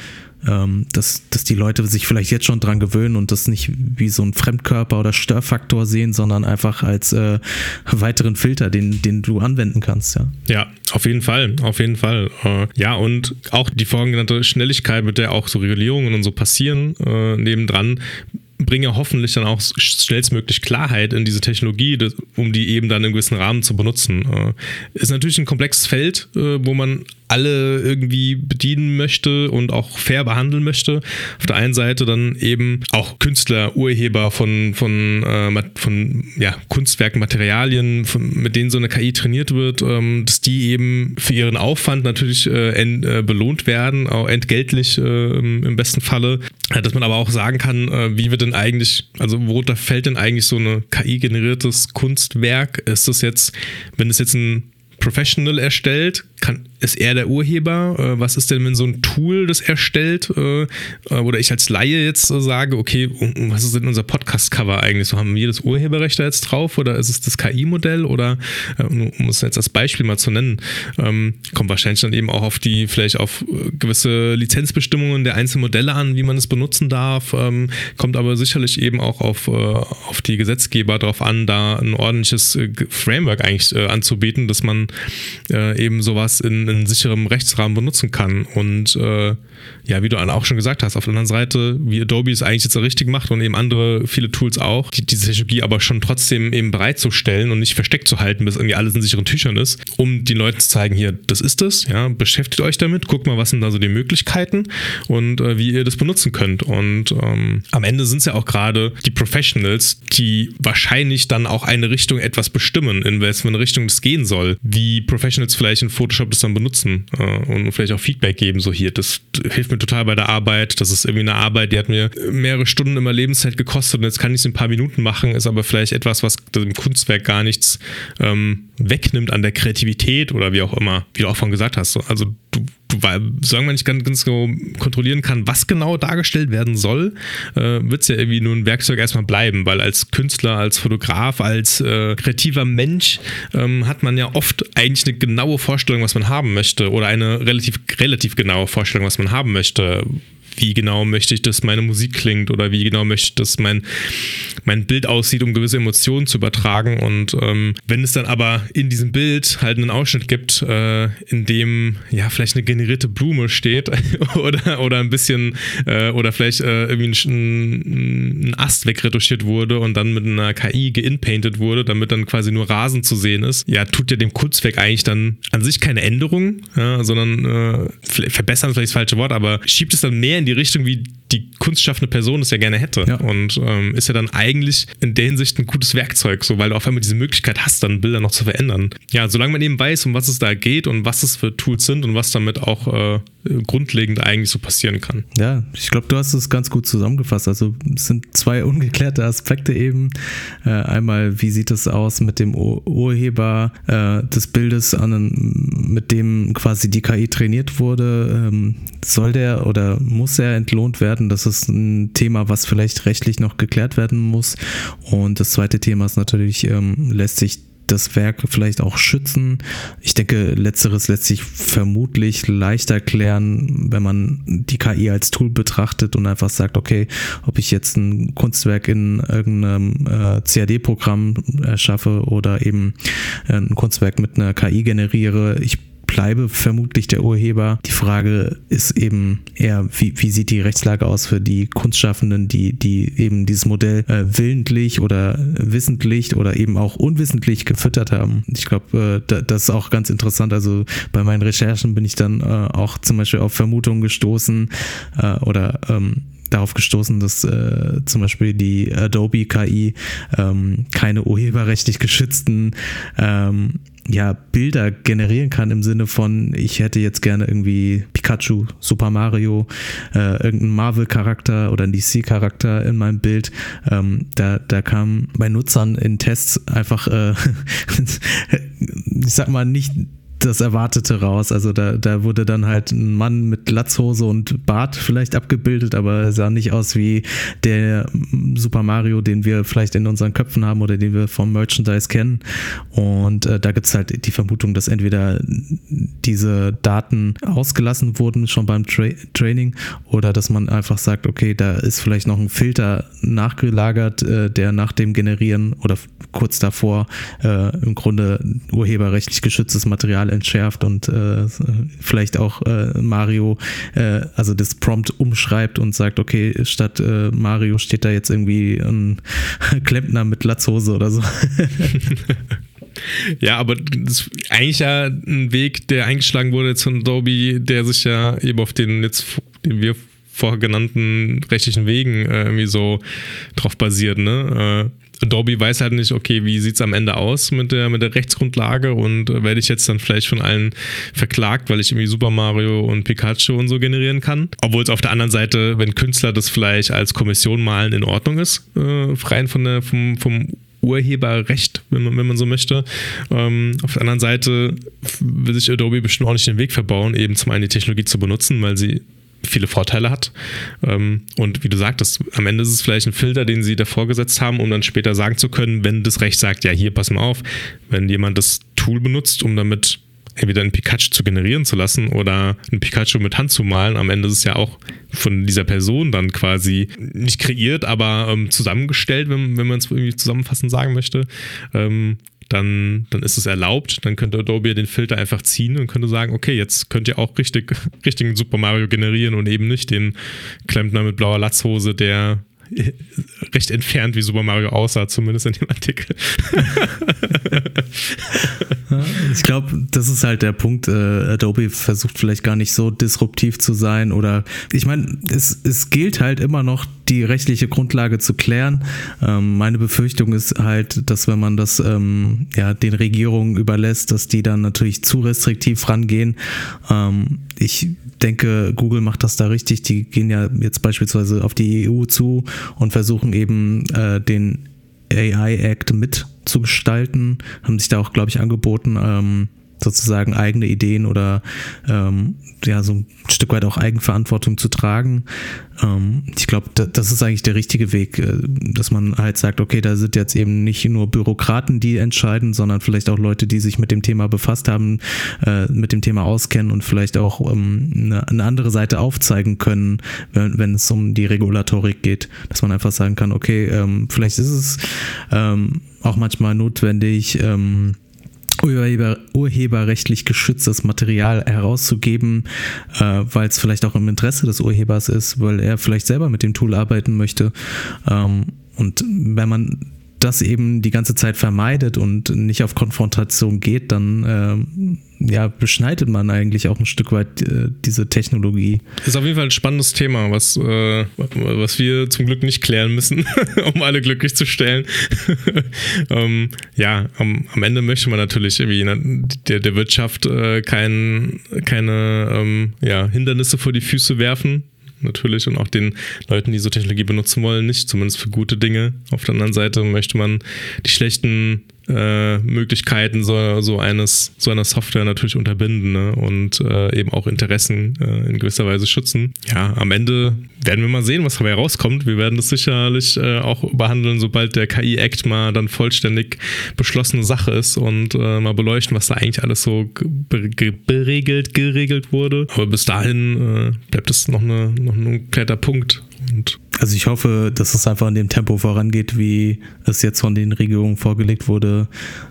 ähm, dass, dass die Leute sich vielleicht jetzt schon dran gewöhnen und das nicht wie so ein Fremdkörper oder Störfaktor sehen, sondern einfach als äh, weiteren Filter, den, den du anwenden kannst, ja. Ja, auf jeden Fall, auf jeden Fall. Äh, ja, und auch die vorhin genannte Schnelligkeit, mit der auch so Regulierungen und so passieren, äh, nebendran bringe hoffentlich dann auch schnellstmöglich Klarheit in diese Technologie, um die eben dann in gewissen Rahmen zu benutzen. Äh, ist natürlich ein komplexes Feld, äh, wo man alle irgendwie bedienen möchte und auch fair behandeln möchte. Auf der einen Seite dann eben auch Künstler, Urheber von, von, äh, von ja, Kunstwerken, Materialien, von, mit denen so eine KI trainiert wird, ähm, dass die eben für ihren Aufwand natürlich äh, en, äh, belohnt werden, auch entgeltlich äh, im besten Falle. Dass man aber auch sagen kann, äh, wie wird denn eigentlich, also worunter fällt denn eigentlich so ein KI-generiertes Kunstwerk? Ist das jetzt, wenn es jetzt ein Professional erstellt, kann, ist er der Urheber? Äh, was ist denn, wenn so ein Tool das erstellt? Äh, äh oder ich als Laie jetzt sage, okay, was ist denn unser Podcast-Cover eigentlich? So haben wir das Urheberrecht da jetzt drauf oder ist es das KI-Modell? Oder, äh, um es jetzt als Beispiel mal zu nennen, ähm, kommt wahrscheinlich dann eben auch auf die, vielleicht auf äh, gewisse Lizenzbestimmungen der einzelnen Modelle an, wie man es benutzen darf. Ähm, kommt aber sicherlich eben auch auf, auf die Gesetzgeber darauf an, da ein ordentliches Framework eigentlich anzubieten, dass man eben sowas das in, in sicherem Rechtsrahmen benutzen kann. Und äh, ja, wie du auch schon gesagt hast, auf der anderen Seite, wie Adobe es eigentlich jetzt richtig macht und eben andere viele Tools auch, die, diese Technologie aber schon trotzdem eben bereitzustellen und nicht versteckt zu halten, bis irgendwie alles in sicheren Tüchern ist, um den Leuten zu zeigen, hier, das ist es, ja, beschäftigt euch damit, guckt mal, was sind da so die Möglichkeiten und äh, wie ihr das benutzen könnt. Und ähm, am Ende sind es ja auch gerade die Professionals, die wahrscheinlich dann auch eine Richtung etwas bestimmen, in welche Richtung es gehen soll. Wie Professionals vielleicht in Photoshop das dann benutzen äh, und vielleicht auch Feedback geben, so hier, das hilft mir total bei der Arbeit. Das ist irgendwie eine Arbeit, die hat mir mehrere Stunden immer Lebenszeit gekostet und jetzt kann ich es in ein paar Minuten machen, ist aber vielleicht etwas, was dem Kunstwerk gar nichts ähm, wegnimmt an der Kreativität oder wie auch immer, wie du auch vorhin gesagt hast. Also du, du solange man nicht ganz, ganz genau kontrollieren kann, was genau dargestellt werden soll, äh, wird es ja irgendwie nur ein Werkzeug erstmal bleiben, weil als Künstler, als Fotograf, als äh, kreativer Mensch ähm, hat man ja oft eigentlich eine genaue Vorstellung, was man haben möchte oder eine relativ, relativ genaue Vorstellung, was man haben möchte wie genau möchte ich, dass meine Musik klingt oder wie genau möchte ich, dass mein, mein Bild aussieht, um gewisse Emotionen zu übertragen. Und ähm, wenn es dann aber in diesem Bild halt einen Ausschnitt gibt, äh, in dem ja vielleicht eine generierte Blume steht [LAUGHS] oder, oder ein bisschen äh, oder vielleicht äh, irgendwie ein, ein Ast wegretuschiert wurde und dann mit einer KI geinpainted wurde, damit dann quasi nur Rasen zu sehen ist, ja, tut ja dem Kunstwerk eigentlich dann an sich keine Änderung, ja, sondern äh, verbessern ist vielleicht das falsche Wort, aber schiebt es dann mehr in die Richtung, wie die kunstschaffende Person es ja gerne hätte. Ja. Und ähm, ist ja dann eigentlich in der Hinsicht ein gutes Werkzeug, so weil du auf einmal diese Möglichkeit hast, dann Bilder noch zu verändern. Ja, solange man eben weiß, um was es da geht und was es für Tools sind und was damit auch äh, grundlegend eigentlich so passieren kann. Ja, ich glaube, du hast es ganz gut zusammengefasst. Also es sind zwei [LAUGHS] ungeklärte Aspekte eben. Äh, einmal, wie sieht es aus mit dem Urheber äh, des Bildes, an, mit dem quasi die KI trainiert wurde? Ähm, soll der oder muss er entlohnt werden? Das ist ein Thema, was vielleicht rechtlich noch geklärt werden muss. Und das zweite Thema ist natürlich, ähm, lässt sich das Werk vielleicht auch schützen. Ich denke, letzteres lässt sich vermutlich leichter klären, wenn man die KI als Tool betrachtet und einfach sagt, okay, ob ich jetzt ein Kunstwerk in irgendeinem äh, CAD-Programm erschaffe oder eben äh, ein Kunstwerk mit einer KI generiere, ich bleibe vermutlich der Urheber. Die Frage ist eben eher, wie, wie sieht die Rechtslage aus für die Kunstschaffenden, die, die eben dieses Modell äh, willentlich oder wissentlich oder eben auch unwissentlich gefüttert haben. Ich glaube, äh, das ist auch ganz interessant. Also bei meinen Recherchen bin ich dann äh, auch zum Beispiel auf Vermutungen gestoßen äh, oder ähm, darauf gestoßen, dass äh, zum Beispiel die Adobe KI ähm, keine urheberrechtlich geschützten ähm, ja, Bilder generieren kann im Sinne von, ich hätte jetzt gerne irgendwie Pikachu, Super Mario, äh, irgendeinen Marvel-Charakter oder einen DC-Charakter in meinem Bild. Ähm, da, da kam bei Nutzern in Tests einfach, äh, [LAUGHS] ich sag mal, nicht das Erwartete raus. Also da, da wurde dann halt ein Mann mit Latzhose und Bart vielleicht abgebildet, aber sah nicht aus wie der Super Mario, den wir vielleicht in unseren Köpfen haben oder den wir vom Merchandise kennen. Und äh, da gibt es halt die Vermutung, dass entweder diese Daten ausgelassen wurden schon beim Tra Training oder dass man einfach sagt, okay, da ist vielleicht noch ein Filter nachgelagert, äh, der nach dem Generieren oder kurz davor äh, im Grunde urheberrechtlich geschütztes Material entschärft und äh, vielleicht auch äh, Mario, äh, also das Prompt umschreibt und sagt, okay, statt äh, Mario steht da jetzt irgendwie ein [LAUGHS] Klempner mit Latzhose oder so. [LAUGHS] Ja, aber das ist eigentlich ja ein Weg, der eingeschlagen wurde von Adobe, der sich ja eben auf den jetzt, den wir vorher genannten rechtlichen Wegen äh, irgendwie so drauf basiert, ne? Adobe weiß halt nicht, okay, wie sieht es am Ende aus mit der, mit der Rechtsgrundlage und äh, werde ich jetzt dann vielleicht von allen verklagt, weil ich irgendwie Super Mario und Pikachu und so generieren kann. Obwohl es auf der anderen Seite, wenn Künstler das vielleicht als Kommission malen, in Ordnung ist, äh, rein von der, vom, vom Urheberrecht, wenn man, wenn man so möchte. Ähm, auf der anderen Seite will sich Adobe bestimmt auch nicht den Weg verbauen, eben zum einen die Technologie zu benutzen, weil sie viele Vorteile hat. Ähm, und wie du sagtest, am Ende ist es vielleicht ein Filter, den sie davor gesetzt haben, um dann später sagen zu können, wenn das Recht sagt, ja, hier, pass mal auf, wenn jemand das Tool benutzt, um damit entweder ein Pikachu zu generieren zu lassen oder ein Pikachu mit Hand zu malen. Am Ende ist es ja auch von dieser Person dann quasi nicht kreiert, aber ähm, zusammengestellt, wenn, wenn man es irgendwie zusammenfassend sagen möchte. Ähm, dann, dann ist es erlaubt. Dann könnte Adobe den Filter einfach ziehen und könnte sagen, okay, jetzt könnt ihr auch richtig, [LAUGHS] richtigen Super Mario generieren und eben nicht den Klempner mit blauer Latzhose, der [LAUGHS] recht entfernt wie Super Mario aussah, zumindest in dem Artikel. ich glaube, das ist halt der Punkt. Äh, Adobe versucht vielleicht gar nicht so disruptiv zu sein oder ich meine, es, es gilt halt immer noch die rechtliche Grundlage zu klären. Ähm, meine Befürchtung ist halt, dass wenn man das ähm, ja den Regierungen überlässt, dass die dann natürlich zu restriktiv rangehen. Ähm, ich denke, Google macht das da richtig. Die gehen ja jetzt beispielsweise auf die EU zu und versuchen eben äh, den AI Act mitzugestalten, haben sich da auch, glaube ich, angeboten. Ähm, sozusagen eigene Ideen oder ähm, ja, so ein Stück weit auch Eigenverantwortung zu tragen. Ähm, ich glaube, da, das ist eigentlich der richtige Weg, äh, dass man halt sagt, okay, da sind jetzt eben nicht nur Bürokraten, die entscheiden, sondern vielleicht auch Leute, die sich mit dem Thema befasst haben, äh, mit dem Thema auskennen und vielleicht auch ähm, eine, eine, andere Seite aufzeigen können, wenn, wenn, es um die Regulatorik geht, dass man einfach sagen kann, okay, ähm, vielleicht ist es ähm, auch manchmal notwendig, ähm, Urheber, urheberrechtlich geschütztes Material herauszugeben, äh, weil es vielleicht auch im Interesse des Urhebers ist, weil er vielleicht selber mit dem Tool arbeiten möchte. Ähm, und wenn man das eben die ganze Zeit vermeidet und nicht auf Konfrontation geht, dann äh, ja, beschneidet man eigentlich auch ein Stück weit äh, diese Technologie. Das ist auf jeden Fall ein spannendes Thema, was, äh, was wir zum Glück nicht klären müssen, [LAUGHS] um alle glücklich zu stellen. [LAUGHS] ähm, ja, am, am, Ende möchte man natürlich irgendwie der, der Wirtschaft äh, kein, keine ähm, ja, Hindernisse vor die Füße werfen natürlich und auch den Leuten, die so Technologie benutzen wollen, nicht, zumindest für gute Dinge. Auf der anderen Seite möchte man die schlechten äh, Möglichkeiten so, so eines so einer Software natürlich unterbinden ne? und äh, eben auch Interessen äh, in gewisser Weise schützen. Ja, am Ende werden wir mal sehen, was dabei rauskommt. Wir werden das sicherlich äh, auch behandeln, sobald der KI-Act mal dann vollständig beschlossene Sache ist und äh, mal beleuchten, was da eigentlich alles so beregelt, geregelt wurde. Aber bis dahin bleibt es noch, eine, noch ein kleiner Punkt. Und also ich hoffe, dass es einfach in dem Tempo vorangeht, wie es jetzt von den Regierungen vorgelegt wurde,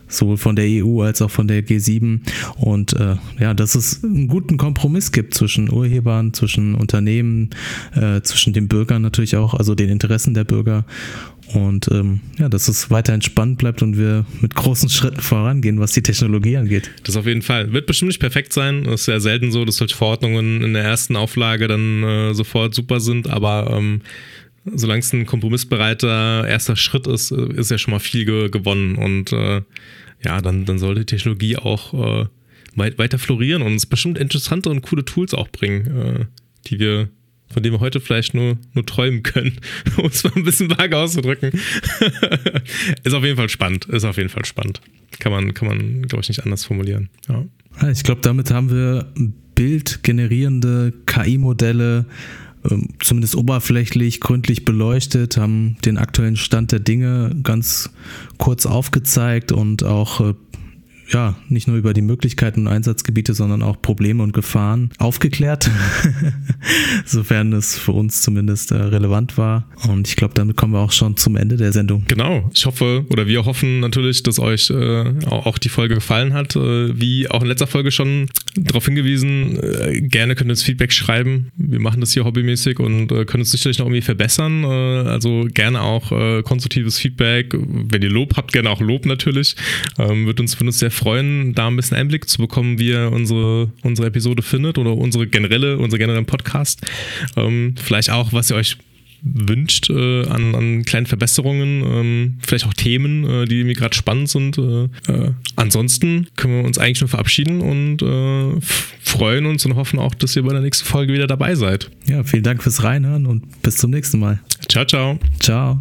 sowohl von der EU als auch von der G7. Und äh, ja, dass es einen guten Kompromiss gibt zwischen Urhebern, zwischen Unternehmen, äh, zwischen den Bürgern natürlich auch, also den Interessen der Bürger. Und ähm, ja, dass es weiter entspannt bleibt und wir mit großen Schritten vorangehen, was die Technologie angeht. Das auf jeden Fall. Wird bestimmt nicht perfekt sein. Es ist ja selten so, dass solche Verordnungen in der ersten Auflage dann äh, sofort super sind, aber ähm, solange es ein kompromissbereiter erster Schritt ist, äh, ist ja schon mal viel ge gewonnen. Und äh, ja, dann, dann sollte die Technologie auch äh, weiter florieren und uns bestimmt interessante und coole Tools auch bringen, äh, die wir von denen wir heute vielleicht nur, nur träumen können, [LAUGHS] um es mal ein bisschen vage auszudrücken. [LAUGHS] ist auf jeden Fall spannend. Ist auf jeden Fall spannend. Kann man, kann man glaube ich, nicht anders formulieren. Ja. Ich glaube, damit haben wir bildgenerierende KI-Modelle zumindest oberflächlich gründlich beleuchtet, haben den aktuellen Stand der Dinge ganz kurz aufgezeigt und auch äh, ja, nicht nur über die Möglichkeiten und Einsatzgebiete, sondern auch Probleme und Gefahren aufgeklärt, [LAUGHS] sofern es für uns zumindest äh, relevant war. Und ich glaube, damit kommen wir auch schon zum Ende der Sendung. Genau. Ich hoffe oder wir hoffen natürlich, dass euch äh, auch die Folge gefallen hat. Äh, wie auch in letzter Folge schon darauf hingewiesen, äh, gerne könnt ihr uns Feedback schreiben. Wir machen das hier hobbymäßig und äh, können es sicherlich noch irgendwie verbessern. Äh, also gerne auch konstruktives Feedback. Wenn ihr Lob habt, gerne auch Lob natürlich. Ähm, wird uns, wird uns sehr freuen, da ein bisschen Einblick zu bekommen, wie ihr unsere, unsere Episode findet oder unsere generelle, unsere generellen Podcast. Ähm, vielleicht auch, was ihr euch wünscht äh, an, an, kleinen Verbesserungen, ähm, vielleicht auch Themen, äh, die mir gerade spannend sind. Äh, äh, ansonsten können wir uns eigentlich nur verabschieden und äh, freuen uns und hoffen auch, dass ihr bei der nächsten Folge wieder dabei seid. Ja, vielen Dank fürs Reinhören und bis zum nächsten Mal. Ciao, ciao. Ciao.